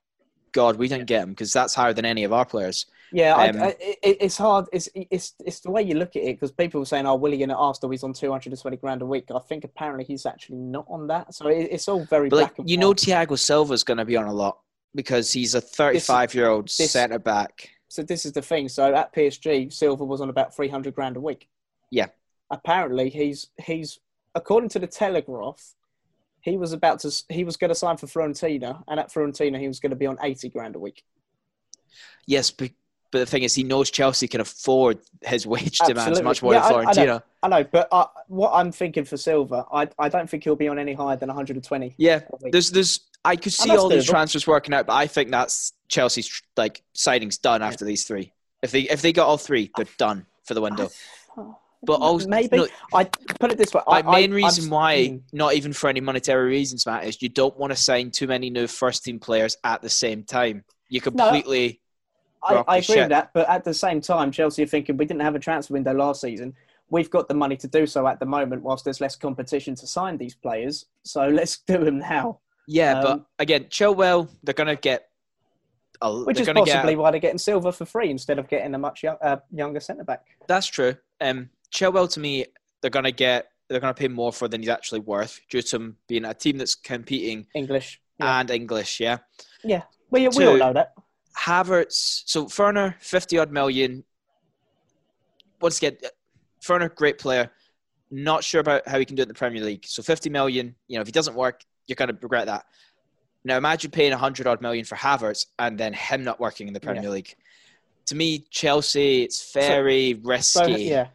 God, we didn't get him because that's higher than any of our players. Yeah, Um, I, it, it's hard. It's it's it's the way you look at it because people were saying, "Oh, Willie at Arsenal, he's on 220 grand a week." I think apparently he's actually not on that. So it, it's all very But black like, and you know. Thiago Silva's going to be on a lot because he's a 35 year old centre back. So this is the thing. So at PSG, Silva was on about 300 grand a week. Yeah. Apparently, he's he's according to the Telegraph, he was about to he was going to sign for Fiorentina, and at Fiorentina he was going to be on 80 grand a week. Yes, but, but the thing is, he knows Chelsea can afford his wage demands much more Yeah, than I- I know. I know, but uh, what I'm thinking for Silva, I I don't think he'll be on any higher than 120. Yeah, there's there's I could see all these transfers working out, but I think that's Chelsea's like signings done after these three. If they if they got all three, they're done for the window. But also maybe no, I put it this way. my I, main I, reason I'm- why, not even for any monetary reasons, Matt, is you don't want to sign too many new first team players at the same time. You completely I, I agree with that, but at the same time, Chelsea are thinking we didn't have a transfer window last season. We've got the money to do so at the moment, whilst there's less competition to sign these players. So let's do them now. yeah. Um, but again, Chilwell, they're gonna get. A, Which is possibly get. why they're getting Silva for free instead of getting a much young, uh, younger centre back. That's true. Um, Chilwell to me, they're gonna get they're going to pay more for than he's actually worth due to him being a team that's competing English. Yeah. and English. Yeah. yeah. We, we Two. all know that. Havertz, so Werner, 50 odd million. Once again, Werner, great player. Not sure about how he can do it in the Premier League. So 50 million, you know, if he doesn't work, you're going to regret that. Now imagine paying 100 odd million for Havertz and then him not working in the Premier Yeah. League. To me, Chelsea, it's very So, risky. yeah.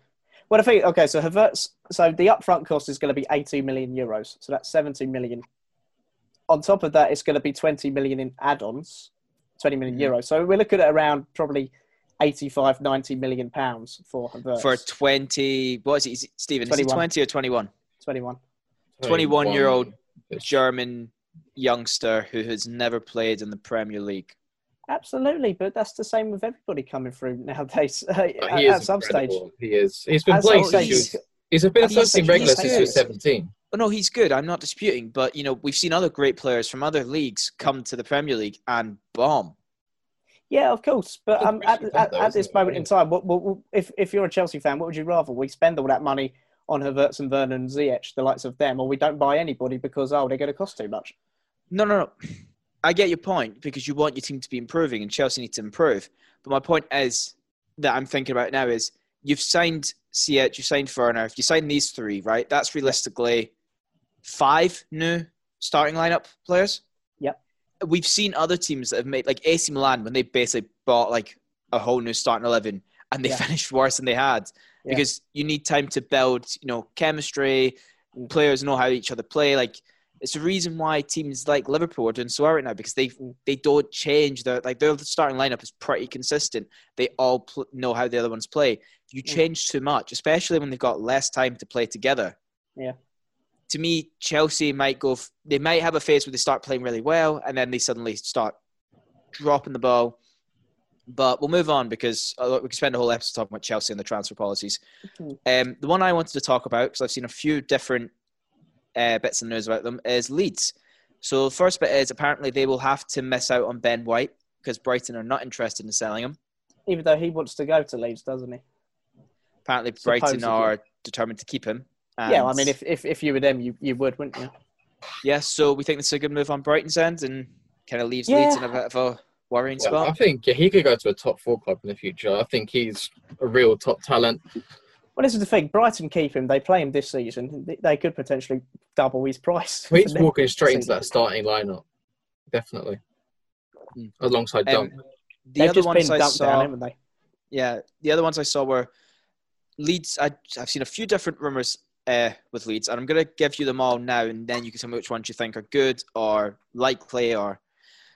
Well, I think, okay, so Havertz, so the upfront cost is going to be 80 million euros. So that's 70 million. On top of that, it's going to be 20 million in add ons, 20 million Mhm. euros. So we're looking at around probably 85, 90 million pounds for Havertz. For 20, what is he, is he- Stephen? Is he 20 or 21? 21. 21 year old German youngster who has never played in the Premier League. Absolutely, but that's the same with everybody coming through nowadays. uh, at, at some stage, he is. He's been At playing since he was. he's- He's been a he's- first team he's regular since he was good. 17. Oh, no, he's good. I'm not disputing, but you know we've seen other great players from other leagues come to the Premier League and bomb. Yeah, of course. But um, at, at, though, at isn't this it? moment in time, what, what, what- if, if you're a Chelsea fan, what would you rather? We spend all that money on Havertz and Werner and Ziyech, the likes of them, or we don't buy anybody because, oh, they're going to cost too much? No, no, no. I get your point because you want your team to be improving and Chelsea need to improve. But my point is that I'm thinking about now is you've signed Ziyech, you've signed Werner. If you sign these three, right, that's realistically five new starting lineup players. Yep. We've seen other teams that have made like AC Milan when they basically bought like a whole new starting eleven and they Yeah. finished worse than they had Yeah. because you need time to build, you know, chemistry. Mm. Players know how each other play. Like it's the reason why teams like Liverpool are doing so well right now because they Mm. they don't change their like their starting lineup is pretty consistent. They all pl- know how the other ones play. You Mm. change too much, especially when they've got less time to play together. Yeah. To me, Chelsea might go. f- They might have a phase where they start playing really well, and then they suddenly start dropping the ball. But we'll move on because uh, we could spend a whole episode talking about Chelsea and the transfer policies. Mhm. Um, the one I wanted to talk about because I've seen a few different uh, bits of news about them is Leeds. So the first bit is apparently they will have to miss out on Ben White because Brighton are not interested in selling him. Even though he wants to go to Leeds, doesn't he? Apparently Brighton Supposedly. are determined to keep him. Yeah, I mean, if, if, if you were them, you, you would, wouldn't you? yeah, so we think this is a good move on Brighton's end and kind of leaves Yeah. Leeds in a bit of a worrying spot. I think yeah, he could go to a top four club in the future. I think he's a real top talent. Well, this is the thing. Brighton keep him. They play him this season. They- They could potentially double his price. He's walking straight into that starting lineup, definitely, Hmm. alongside Um, Dunk. the They've other just been ones I dumped down, saw, haven't they? yeah, the other ones I saw were Leeds. I, I've seen a few different rumors uh, with Leeds, and I'm going to give you them all now, and then you can tell me which ones you think are good or likely. Or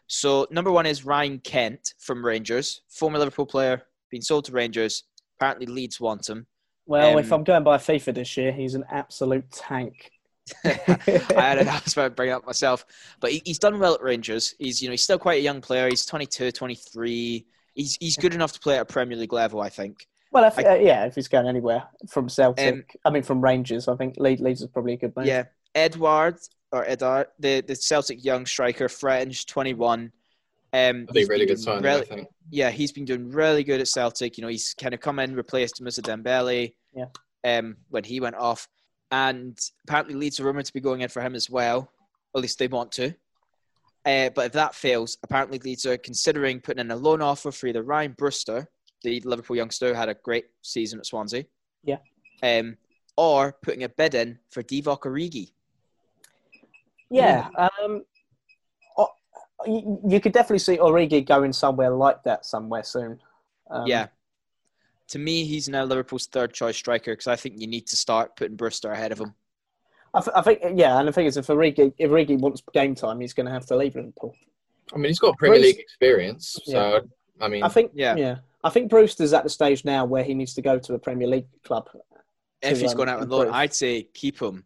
so, number one is Ryan Kent from Rangers, former Liverpool player, being sold to Rangers. Apparently, Leeds want him. Well, if Um, I'm going by FIFA this year, he's an absolute tank. I had an was about to bring it up myself, but he, he's done well at Rangers. He's you know he's still quite a young player. He's 22, 23. He's he's good enough to play at a Premier League level, I think. Well, if, I- uh, yeah, if he's going anywhere from Celtic, Um, I mean from Rangers, I think Leeds, Leeds is probably a good move. Yeah, Edward or Edard, the the Celtic young striker, French, 21. Um, That'd be really good doing signing, really- I think. yeah, he's been doing really good at Celtic. You know, he's kind of come in, replaced Moussa Dembele. Yeah. Um, when he went off, and apparently Leeds are rumored to be going in for him as well. At least they want to. Uh, but if that fails, apparently Leeds are considering putting in a loan offer for either Ryan Brewster, the Liverpool youngster who had a great season at Swansea. Yeah. Um, or putting a bid in for Divock Origi. Yeah. Um, you, you could definitely see Origi going somewhere like that somewhere soon. Um, yeah. To me, he's now Liverpool's third choice striker because I think you need to start putting Brewster ahead of him. I, th- I think, yeah, and the thing is, if Origi, if Origi wants game time, he's going to have to leave Liverpool. I mean, he's got Premier Bruce- League experience, so I mean, I think, Yeah. yeah. I think Brewster's at the stage now where he needs to go to a Premier League club. If to, he's um, going out on loan. I'd say keep him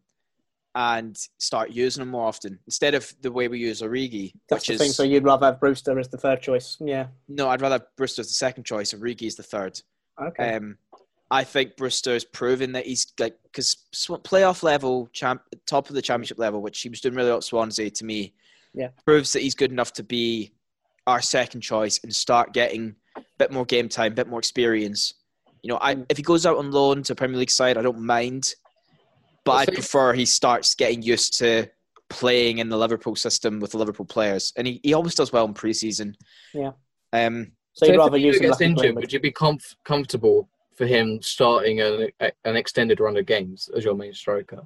and start using him more often instead of the way we use Origi, That's which the is thing. So you'd rather have Brewster as the third choice. Yeah. no. I'd rather have Brewster as the second choice. Origi is the third. Okay. Um, I think Brewster's proven that he's like because playoff level, champ, top of the championship level, which he was doing really well at Swansea. To me, Yeah. proves that he's good enough to be our second choice and start getting bit more game time, a bit more experience. You know, I, Mm. if he goes out on loan to a Premier League side, I don't mind. but I prefer he starts getting used to playing in the Liverpool system with the Liverpool players, and he, he always does well in preseason. Yeah. Um. So So you'd rather Firmino use him gets like a injured, Greenwood. would you be comf- comfortable for him starting an, an extended run of games as your main striker?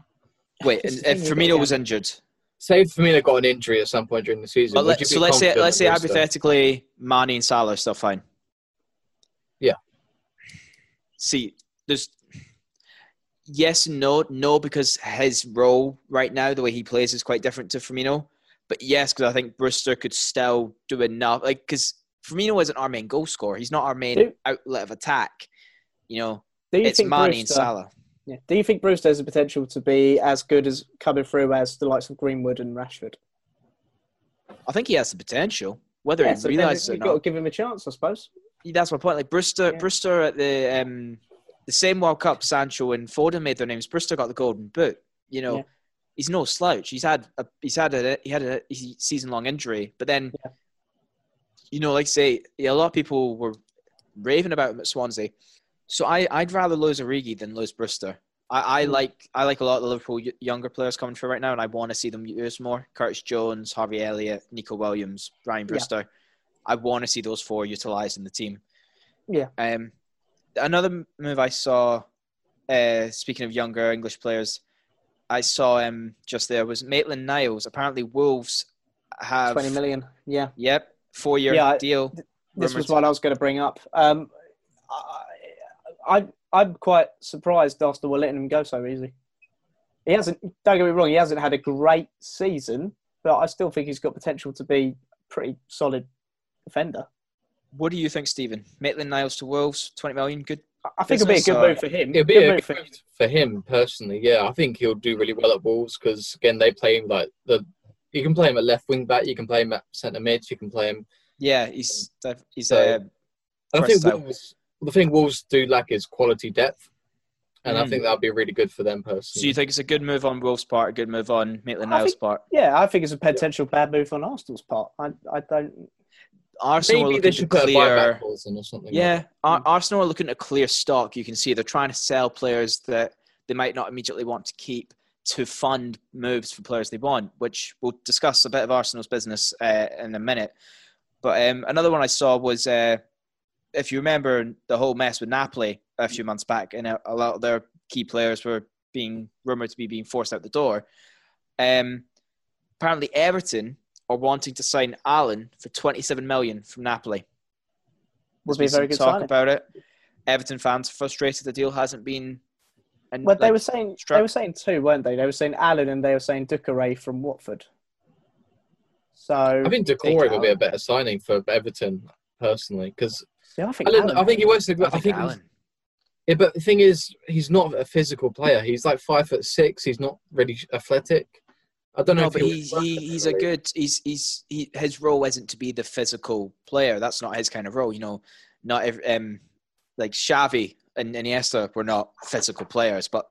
Wait, This and is if Firmino was injured, Say if Firmino got an injury at some point during the season, but would let, you be so let's say let's say hypothetically, Mane and Salah are still fine. See, there's yes and no. No, because his role right now, the way he plays, is quite different to Firmino. But yes, because I think Brewster could still do enough. Like, because Firmino isn't our main goal scorer. He's not our main Do- outlet of attack. You know, Do you it's think Mane and Salah. yeah. Do you think Brewster has the potential to be as good as coming through as the likes of Greenwood and Rashford? I think he has the potential. Whether Yeah, he so realizes it or you've not, got to give him a chance, I suppose. That's my point. Like Brewster, Yeah. Brewster at the um, the same World Cup, Sancho and Foden made their names. Brewster got the golden boot. You know, Yeah. he's no slouch. He's had a he's had a he had a season long injury, but then, Yeah. you know, like say, a lot of people were raving about him at Swansea. So I I'd rather lose Origi than lose Brewster. I, I Mm. like I like a lot of the Liverpool younger players coming through right now, and I want to see them used more. Curtis Jones, Harvey Elliott, Neco Williams, Ryan. Brewster. I want to see those four utilised in the team. Yeah. Um, another move I saw, uh, speaking of younger English players, I saw um, just there was Maitland Niles. Apparently, Wolves have 20 million. Yeah. Yep, four year Yeah, deal. This Rumored was what I was going to bring up. Um, I, I, I'm quite surprised Arsenal were letting him go so easy. He hasn't, don't get me wrong, he hasn't had a great season, but I still think he's got potential to be a pretty solid defender. What do you think, Stephen? Maitland Niles to Wolves, twenty million, good. I- I think it'll be a good move for him. It'll be good a move good for move for him personally. Yeah, I think he'll do really well at Wolves because again they play him like the. You can play him at left wing back. You can play him at centre mid. You can play him. Yeah, he's he's So- And I think Wolves, the thing Wolves do lack is quality depth, and I Mm. think that'll be really good for them personally. So you think it's a good move on Wolves' part, a good move on Maitland I Niles' part? Yeah, I think it's a potential bad move on Arsenal's part. I, I don't. Arsenal are Maybe looking they to should clear. buyback or something. Yeah, like Ar- Arsenal are looking to clear stock. You can see they're trying to sell players that they might not immediately want to keep to fund moves for players they want, which we'll discuss a bit of Arsenal's business uh, in a minute. But um, another one I saw was, uh, if you remember the whole mess with Napoli a few months back, and a, a lot of their key players were being rumored to be being forced out the door. Um, apparently, Everton are wanting to sign Allan for 27 million from Napoli. Would There's be a very good some talk signing. about it. Everton fans are frustrated the deal hasn't been. And Well, they were saying struck- they were saying two, weren't they? They were saying Allan and they were saying Doucouré from Watford. So I think Doucouré will be a better signing for Everton personally because yeah, I think Allan, Allan- I think he works. to. I I think think, Allan. Yeah, but the thing is, he's not a physical player. He's like five foot six. He's not really athletic. I don't know. No, if but he'll he, he's a good. He's he's he, his role isn't to be the physical player. That's not his kind of role. You know, not every, um like Xavi and Iniesta were not physical players, but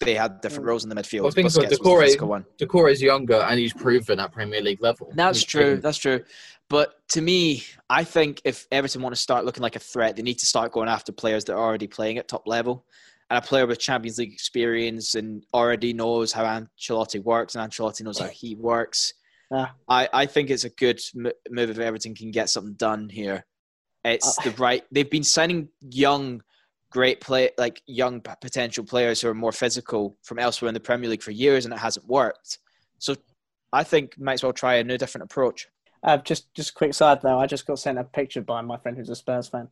they had different Mm. roles in the midfield. Well, I think so, Busquets was the Doucouré- one. Doucouré is younger and he's proven at Premier League level. That's true. That's true. But to me, I think if Everton want to start looking like a threat, they need to start going after players that are already playing at top level. And a player with Champions League experience and already knows how Ancelotti works, and Ancelotti knows how he works. Ah. I, I think it's a good move if Everton can get something done here. It's Uh, the right. They've been signing young, great play like young potential players who are more physical from elsewhere in the Premier League for years, and it hasn't worked. So I think might as well try a new different approach. Uh, just just a quick side though, I just got sent a picture by my friend who's a Spurs fan.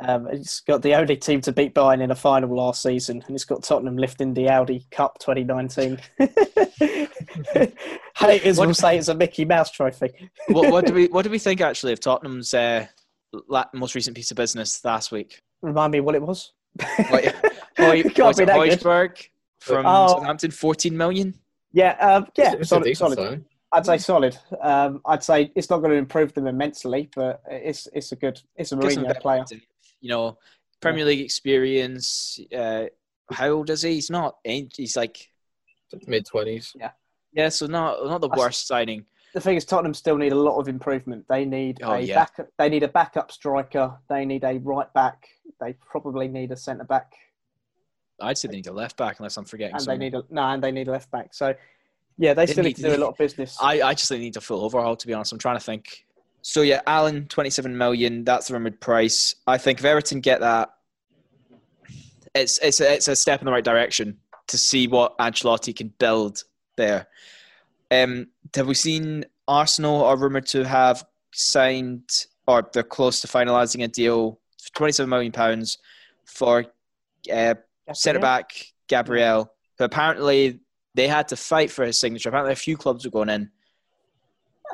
Um, it's got the only team to beat Bayern in a final last season, and it's got Tottenham lifting the Audi Cup 2019. Haters What- will say it's a Mickey Mouse trophy. what, what do we what do we think actually of Tottenham's uh, most recent piece of business last week? Remind me what it was. What- Hoy, it was be it that good. Højbjerg from Oh. Southampton, fourteen million. Yeah, um, yeah, It's a solid. solid. signing. I'd say solid. Um, I'd say it's not going to improve them immensely, but it's it's a good it's a Gives him a Mourinho bit of player. Depth. You know, Premier League experience. Uh, how old is he? He's not. He's like Mid twenties. yeah. Yeah. So not not the I s- worst signing. The thing is, Tottenham still need a lot of improvement. They need Oh, a yeah. back. They need a backup striker. They need a right back. They probably need a centre back. I'd say they need a left back unless I'm forgetting. and someone. they need a no, and they need a left back. So yeah, they, They still need need- to do a lot of business. I, I just think they need a full overhaul. To be honest, I'm trying to think. So yeah, Allan, 27 million. That's the rumored price. I think if Everton get that, it's it's a, it's a step in the right direction to see what Ancelotti can build there. Um, have we seen Arsenal are rumored to have signed or they're close to finalising a deal for 27 million pounds for uh, centre back Gabriel, who apparently they had to fight for his signature. Apparently, a few clubs were going in.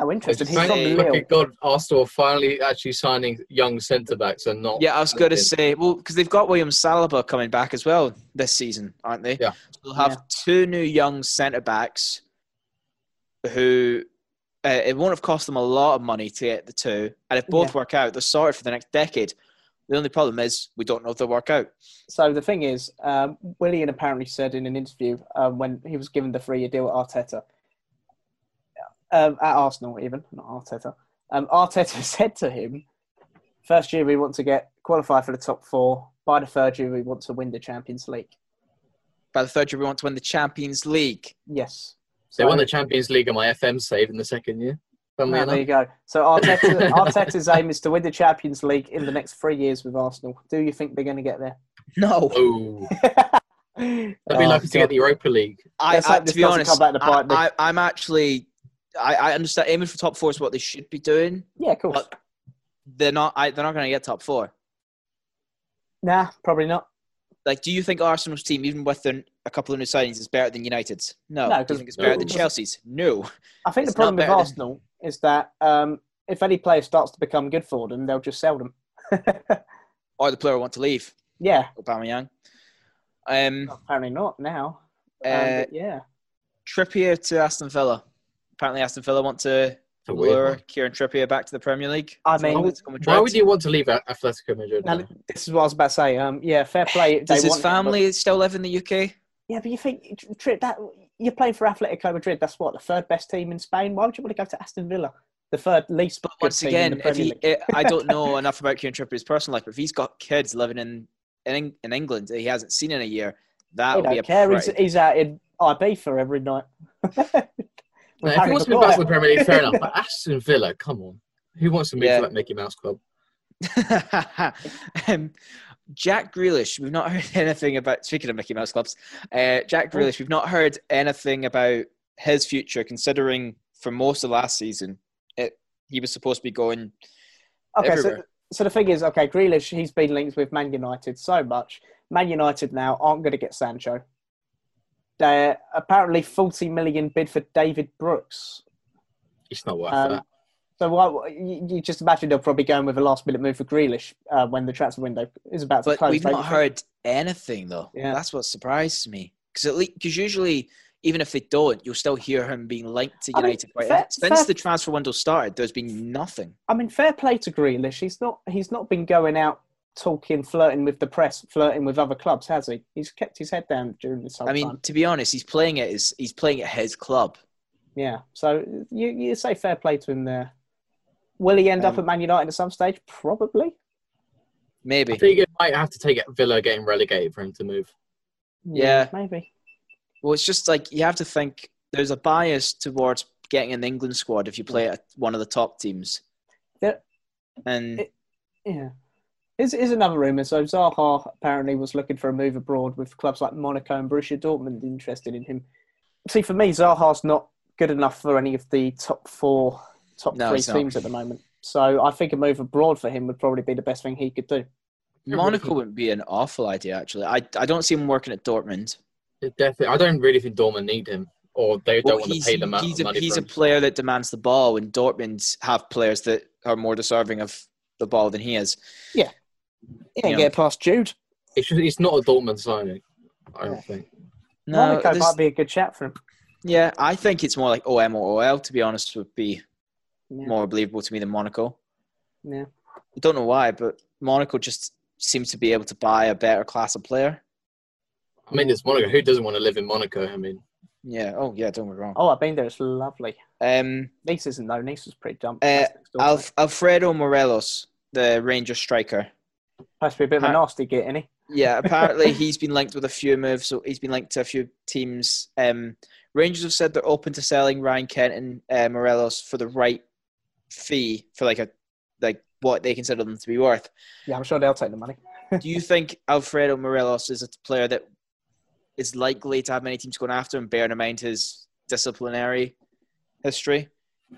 Oh, interesting. He's Thank from Hey. God, Arsenal finally actually signing young centre backs and not. Yeah, I was going to say, well, because they've got William Saliba coming back as well this season, aren't they? Yeah. So they'll have Yeah. two new young centre backs who uh, it won't have cost them a lot of money to get the two. And if both Yeah. work out, they're sorted for the next decade. The only problem is we don't know if they'll work out. So the thing is, um, Willian apparently said in an interview um, when he was given the three-year deal at Arteta, um, at Arsenal even, not Arteta, um, Arteta said to him, first year we want to get qualify for the top four. By the third year we want to win the Champions League. By the third year, we want to win the Champions League. Yes. They So- won the Champions League and my FM save in the second year. Funnily there you go. So Arteta, Arteta's aim is to win the Champions League in the next three years with Arsenal. Do you think they're going to get there? No, Oh, That'd they'd be lucky to get the Europa League. I, I, hope to be honest, to. I, I, I'm actually, I, I understand aiming for top four is what they should be doing, Yeah, of course. but they're not. I, they're not going to get top four. Nah, probably not. Like, do you think Arsenal's team, even with their, a couple of new signings, is better than United's? No. No, do you 'cause- think it's better No. than Chelsea's? No. I think It's the problem with better than- Arsenal is that um, if any player starts to become good for them, they'll just sell them. Or the player want to leave. yeah, Aubameyang. Um, apparently not now. Um, Uh, but yeah, Trippier to Aston Villa. Apparently, Aston Villa want to a lure one. Kieran Trippier back to the Premier League. I mean- Atletico Madrid. Why would you want to leave Atletico Madrid? now, though? this is what I was about to say. Um, yeah, fair play. Does they his want him, but- family still live in the UK? yeah, but you think Tri- that you're playing for Atletico Madrid? That's what the third best team in Spain. Why would you want to go to Aston Villa, the third least? But good once team in again, the if he, it, I don't know enough about Kieran Trippier's personal life, but if he's got kids living in in, in England that he hasn't seen in a year, that he would be don't a care. He's, he's out in IB for every night. No, With if he wants to move back to the Premier League, fair enough. But Aston Villa, come on. Who wants to move Yeah. to that Mickey Mouse club? um, Jack Grealish, we've not heard anything about. Speaking of Mickey Mouse clubs, uh, Jack Grealish, we've not heard anything about his future. Considering for most of last season, it he was supposed to be going. Okay, so, so the thing is, okay, Grealish, he's been linked with Man United so much. Man United now aren't going to get Sancho. They're apparently 40 million bid for David Brooks. It's not worth Um, that. so why, you, you just imagine they'll probably go in with a last minute move for Grealish uh, when the transfer window is about to But close. we've don't not you think? heard anything though. Yeah. That's what surprised me. Because because usually even if they don't, you'll still hear him being linked to I mean, United. fair- Since fair- the transfer window started, there's been nothing. I mean, fair play to Grealish. He's not. He's not been going out talking, flirting with the press, flirting with other clubs, has he? He's kept his head down during this whole I mean, time. to be honest, he's playing it. Is he's playing at his club? Yeah. So you you say fair play to him there. Will he end up Um, at Man United at some stage? Probably. Maybe. I think it might have to take it Villa getting relegated for him to move. Yeah. Maybe. Well, it's just like you have to think. There's a bias towards getting an England squad if you play at one of the top teams. Yeah. And It- Yeah. Here's, here's another rumour. So Zaha apparently was looking for a move abroad with clubs like Monaco and Borussia Dortmund interested in him. See, for me, Zaha's not good enough for any of the top four, top No, three he's not. teams at the moment. So I think a move abroad for him would probably be the best thing he could do. Monaco wouldn't be an awful idea, actually. I I don't see him working at Dortmund. It definitely. I don't really think Dortmund need him, or they Well, don't want to pay the amount he's of a, money he's for a him. player that demands the ball, and Dortmund have players that are more deserving of the ball than he is. He ain't Yeah. get past Jude. It's, just, it's not a Dortmund signing. I don't think. No, Monaco this- might be a good chat for him. yeah, I think it's more like OM or OL. To be honest, would be Yeah. more believable to me than Monaco. yeah. I don't know why, but Monaco just seems to be able to buy a better class of player. I mean, it's Monaco. Who doesn't want to live in Monaco? I mean, Yeah. Oh, yeah. Don't get me wrong. Oh, I've been there. It's lovely. Um, Nice isn't though. Nice was pretty dumb. Uh, That's next door, Alf- Alfredo Morelos, the Rangers striker. Supposed to be a bit of a nasty git, he? Yeah, apparently he's been linked with a few moves. So he's been linked to a few teams. Um, Rangers have said they're open to selling Ryan Kent and uh, Morelos for the right fee for like a like what they consider them to be worth. Yeah, I'm sure they'll take the money. Do you think Alfredo Morelos is a player that is likely to have many teams going after him, bearing in mind his disciplinary history?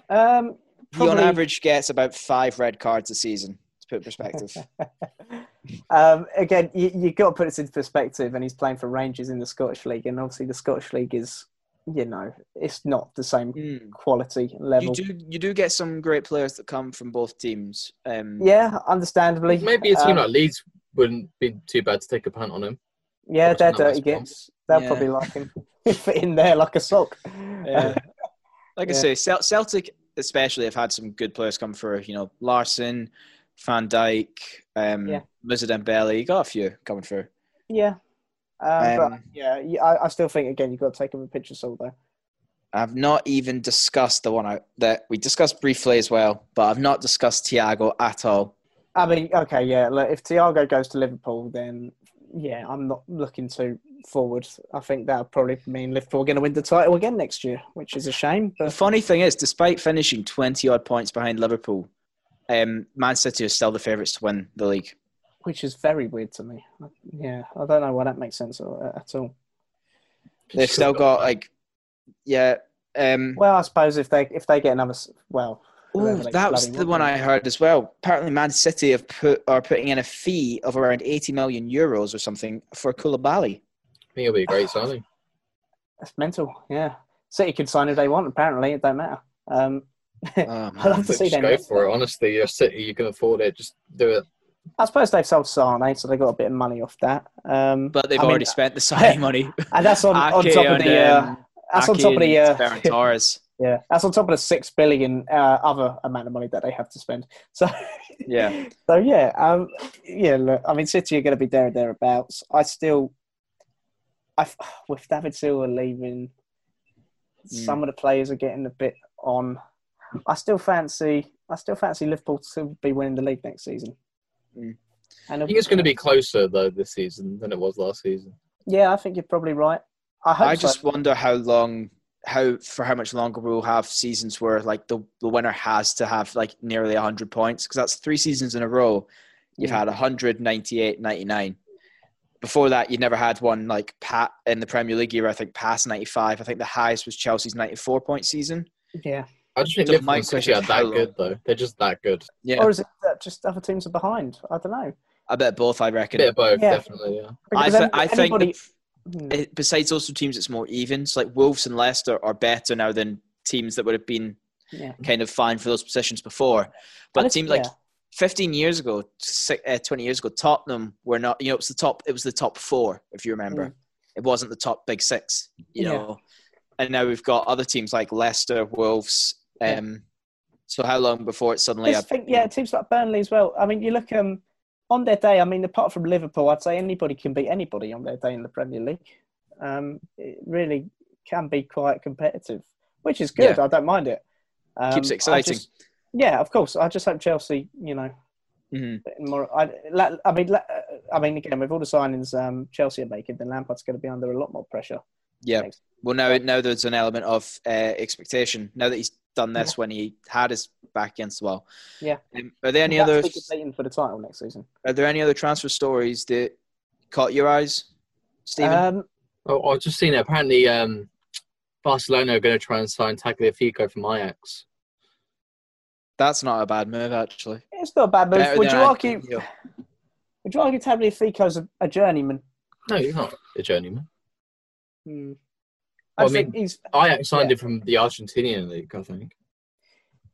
Um, He on average gets about five red cards a season. To put in perspective, um, again, you you got to put this into perspective, and he's playing for Rangers in the Scottish League, and obviously the Scottish League is, you know, it's not the same Hmm. quality you level. do you do get some great players that come from both teams. Um, Yeah, understandably. Maybe a team Um, like Leeds wouldn't be too bad to take a punt on him. Yeah, Watching they're that dirty West Brom. gits. They'll Yeah. probably like him. Fit in there like a sock. Yeah. like I say, Celtic especially have had some good players come through. You know, Larsson, Van Dijk, um, Yeah. Moussa Dembele. You got a few coming through. Yeah. Um, Um, yeah, yeah, I, I still think again you've got to take him with a pinch of salt though. I've not even discussed the one I, that we discussed briefly as well, but I've not discussed Thiago at all. I mean, okay, yeah. Look, if Thiago goes to Liverpool, then yeah, I'm not looking too forward. I think that'll probably mean Liverpool are going to win the title again next year, which is a shame. But... The funny thing is, despite finishing 20 odd points behind Liverpool, um, Man City are still the favourites to win the league. which is very weird to me. Yeah, I don't know why that makes sense at at all. They've still got like, yeah. Um, Well, I suppose if they if they get another well, Ooh, whoever that was the one I heard as well. Apparently, Man City have put are putting in a fee of around 80 million euros or something for Koulibaly. I think it'll be a great signing. That's mental. Yeah, City can sign who they want. Apparently, it don't matter. Um, Oh, I'd man. love to see Just them. go for it. Honestly, you're City, you can afford it. Just do it. I suppose they've sold Sane, so they got a bit of money off that. Um, But they've I mean, already spent the signing money. and that's on, on top of and, the. Uh, um, that's on top of the. and Uh, Torres. yeah, that's on top of the six billion uh, other amount of money that they have to spend. So Yeah. So yeah, um, yeah. Look, I mean, City are going to be there and thereabouts. I still, I with David Silva leaving, some of the players are getting a bit on. I still fancy, I still fancy Liverpool to be winning the league next season. Mm. And I think it's going to be closer though this season than it was last season. Yeah, I think you're probably right. I hope I so. just wonder how long, how for how much longer we'll have seasons where like the, the winner has to have like nearly 100 points because that's three seasons in a row. You've Mm. had 100, 98, 99. Before that, you never had one like pat in the Premier League year. I think past 95. I think the highest was Chelsea's 94 point season. Yeah. I just think So Liverpool my and City are that good though. They're just that good. Yeah, Or is it that just other teams are behind? I don't know. I bet both. I reckon. bit of both, Yeah. definitely. Yeah. I, th- any- I think anybody- that Hmm. besides those two teams, it's more even. So like Wolves and Leicester are better now than teams that would have been yeah. kind of fine for those positions before. But it seems like yeah. 15 years ago, uh, 20 years ago, Tottenham were not. You know, it was the top. It was the top four, if you remember. Mm. It wasn't the top big six. You Yeah. know, and now we've got other teams like Leicester, Wolves. Yeah. Um, so how long before it suddenly? Just A, think, yeah, teams like Burnley as well. I mean, you look um on their day. I mean, apart from Liverpool, I'd say anybody can beat anybody on their day in the Premier League. Um, it really can be quite competitive, which is good. I don't mind it. Um, Keeps it exciting. just- yeah, of course. I just hope Chelsea, you know, Mhm. more. I, I mean, I mean, again, with all the signings um, Chelsea are making, then Lampard's going to be under a lot more pressure. Yeah. Thanks. Well, now now there's an element of uh, expectation. Now that he's done this when he had his back against the wall. Yeah. Um, are there any He's other? actually competing for the title next season? Are there any other transfer stories that caught your eyes, Stephen? Um, Oh, I've just seen it. Apparently, um, Barcelona are going to try and sign Tagliafico from Ajax. That's not a bad move, actually. it's not a bad move. Better Would you I- argue? Would you argue Tagliafico's a, a journeyman? No, he's not a journeyman. Hmm. Well, I, I think mean- he's Ajax signed Yeah. him from the Argentinian league, I think.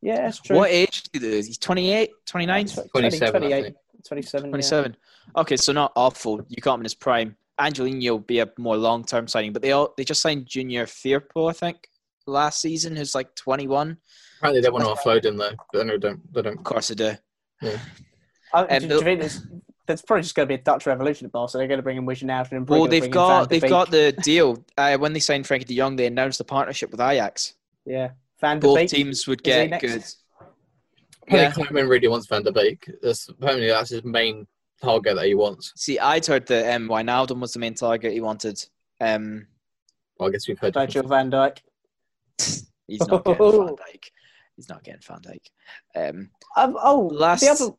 yeah, that's true. What age is he? He's 28, 29, 27, 28, think. 27. yeah. 27. Okay, so not awful. You got him in his prime. Angelino will be a more long term signing, but they all they just signed Junior Firpo, I think, last season, who's like 21. Apparently, they want to offload him though, but they don't. They don't. course, they do. I, And do, the- you think there's, there's probably just going to be a Dutch revolution at Barca. They're going to bring in Wijnaldum and Well, Brugge, they've bring in got Van they've got the deal. Uh, when they signed Frenkie De Jong, they announced the partnership with Ajax. yeah Van Both Beek. teams would get next? good. Yeah. Koeman really wants Van der Beek. That's apparently that's his main target that he wants. See, I'd heard that um, Wijnaldum was the main target he wanted. Um, Well, I guess we've heard. Virgil van Dijk. he's not getting Van Dijk. He's not getting Van Dijk. Um, Um, oh, Last- the other.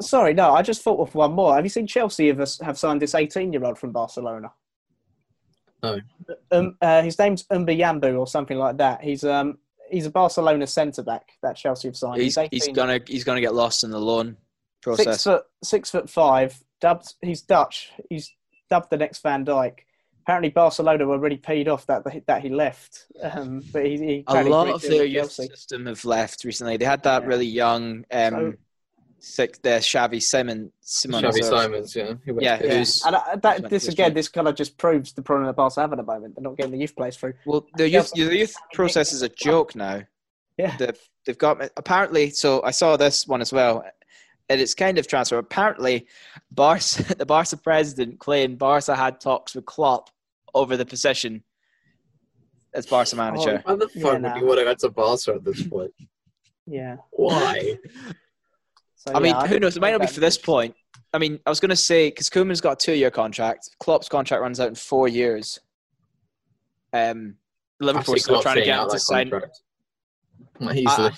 Sorry, no, I just thought of one more. Have you seen Chelsea have, have signed this 18 year old from Barcelona? No. Um, uh, his name's Umba Yambu or something like that. He's um he's a Barcelona centre back that Chelsea have signed. he's, 18, he's gonna he's gonna get lost in the loan six foot six foot five. Dubbed, he's Dutch. He's dubbed the next Van Dijk. Apparently, Barcelona were really peed off that that he left. Um, but he, he A lot of to their youth system have left recently. They had that Yeah. really young um, So- sick, the Xavi Simon Simon Xavi or- Simons, yeah. He Yeah, Yeah. who's- And I, that, this again, this kind of just proves the problem that Barca have at the moment. They're not getting the youth players through. Well, the youth, the youth process is a joke now. Yeah. They've, they've got apparently. So I saw this one as well, and it's kind of transfer. Apparently, Barca, the Barca president claimed Barca had talks with Klopp over the possession as Barca manager. Why the fuck Yeah, would nah. you want to go to Barca at this point? Yeah. Why? So, I mean, yeah, who knows? It might not be for this point. I mean, I was going to say because Koeman's got a two-year contract. Klopp's contract runs out in four years. Um, Liverpool's still trying to get him to sign. Easily.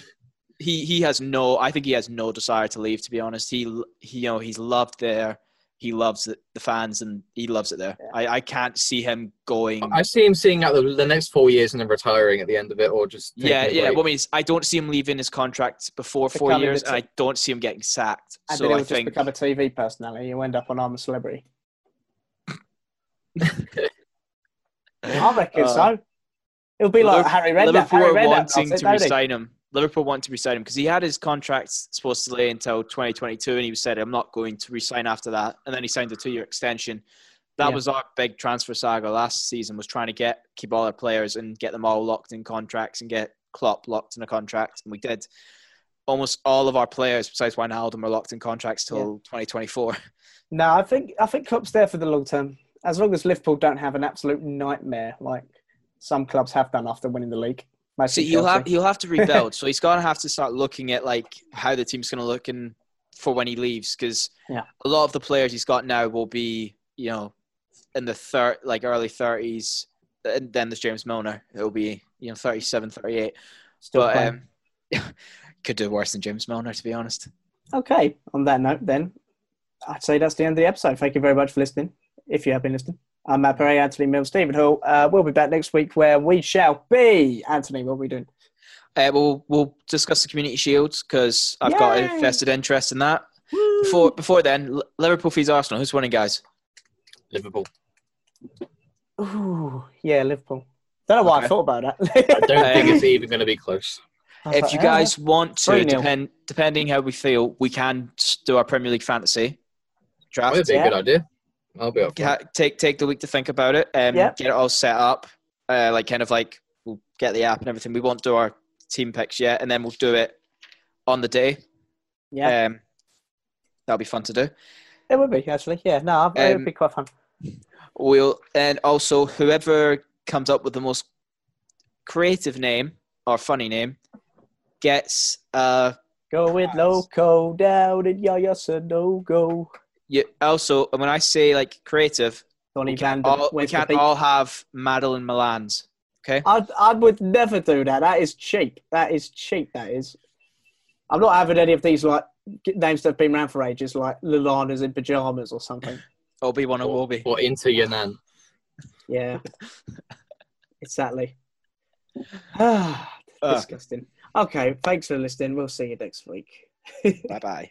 he he has no i think he has no desire to leave to be honest he, he you know he's loved there he loves it, the fans and he loves it there Yeah. I, I can't see him going I see him seeing out the, the next four years and then retiring at the end of it, or just yeah yeah break. what I mean i don't see him leaving his contract before four years the and i don't see him getting sacked And so then i he'll just think become a TV personality. He'll end up on I'm a Celebrity. I reckon Uh, so. It'll be like Liverpool- Harry Redknapp. liverpool Harry are Redknapp wanting it, to don't resign him liverpool want to resign him because he had his contract supposed to lay until 2022 and he said i'm not going to resign after that and then he signed a two-year extension that Yeah. was our big transfer saga last season was trying to get keep all our players and get them all locked in contracts and get Klopp locked in a contract and we did almost all of our players besides Wijnaldum are locked in contracts till 2024 No, I think I think Klopp's there for the long term. As long as Liverpool don't have an absolute nightmare like some clubs have done after winning the league. He'll Chelsea. have he'll have to rebuild. so he's gonna have to start looking at like how the team's gonna look in for when he leaves, because Yeah. a lot of the players he's got now will be you know in the third like early thirties. And then there's James Milner. It'll be you know 37, 38. Still but playing. um, could do worse than James Milner to be honest. Okay, on that note, then, I'd say that's the end of the episode. Thank you very much for listening, if you have been listening. I'm Matt Perry, Anthony Mills, Stephen Hall. Uh, we'll be back next week where we shall be. Anthony, what are we doing? Uh, we'll we'll discuss the community shields because I've got a vested interest in that. Before before then, L- Liverpool feeds Arsenal. Who's winning, guys? Liverpool. Ooh, yeah, Liverpool. Don't know why Okay. I thought about that. I don't think Um, it's even going to be close. I if like, you guys want to, depend depending how we feel, we can do our Premier League fantasy draft. That'd be Yeah. a good idea. I'll be up for Ha- take take the week to think about it and Yeah. get it all set up. Uh, like kind of like we'll get the app and everything. We won't do our team picks yet, and then we'll do it on the day. yeah, Um, that'll be fun to do. it would be actually. Yeah, no, it um, would be quite fun. We'll and also whoever comes up with the most creative name or funny name gets uh Go with loco down in Yaya no go. You also when I say like creative, Donny we can't, all, we can't all have Madeline Milans. Okay. I I would never do that. That is cheap. That is cheap. That is. I'm not having any of these like names that have been around for ages, like Lallanas in pajamas or something. Obi Wan Or, Obi. or into your nan. Yeah, exactly. Ah, Uh, Disgusting. Okay, thanks for listening. We'll see you next week. bye bye.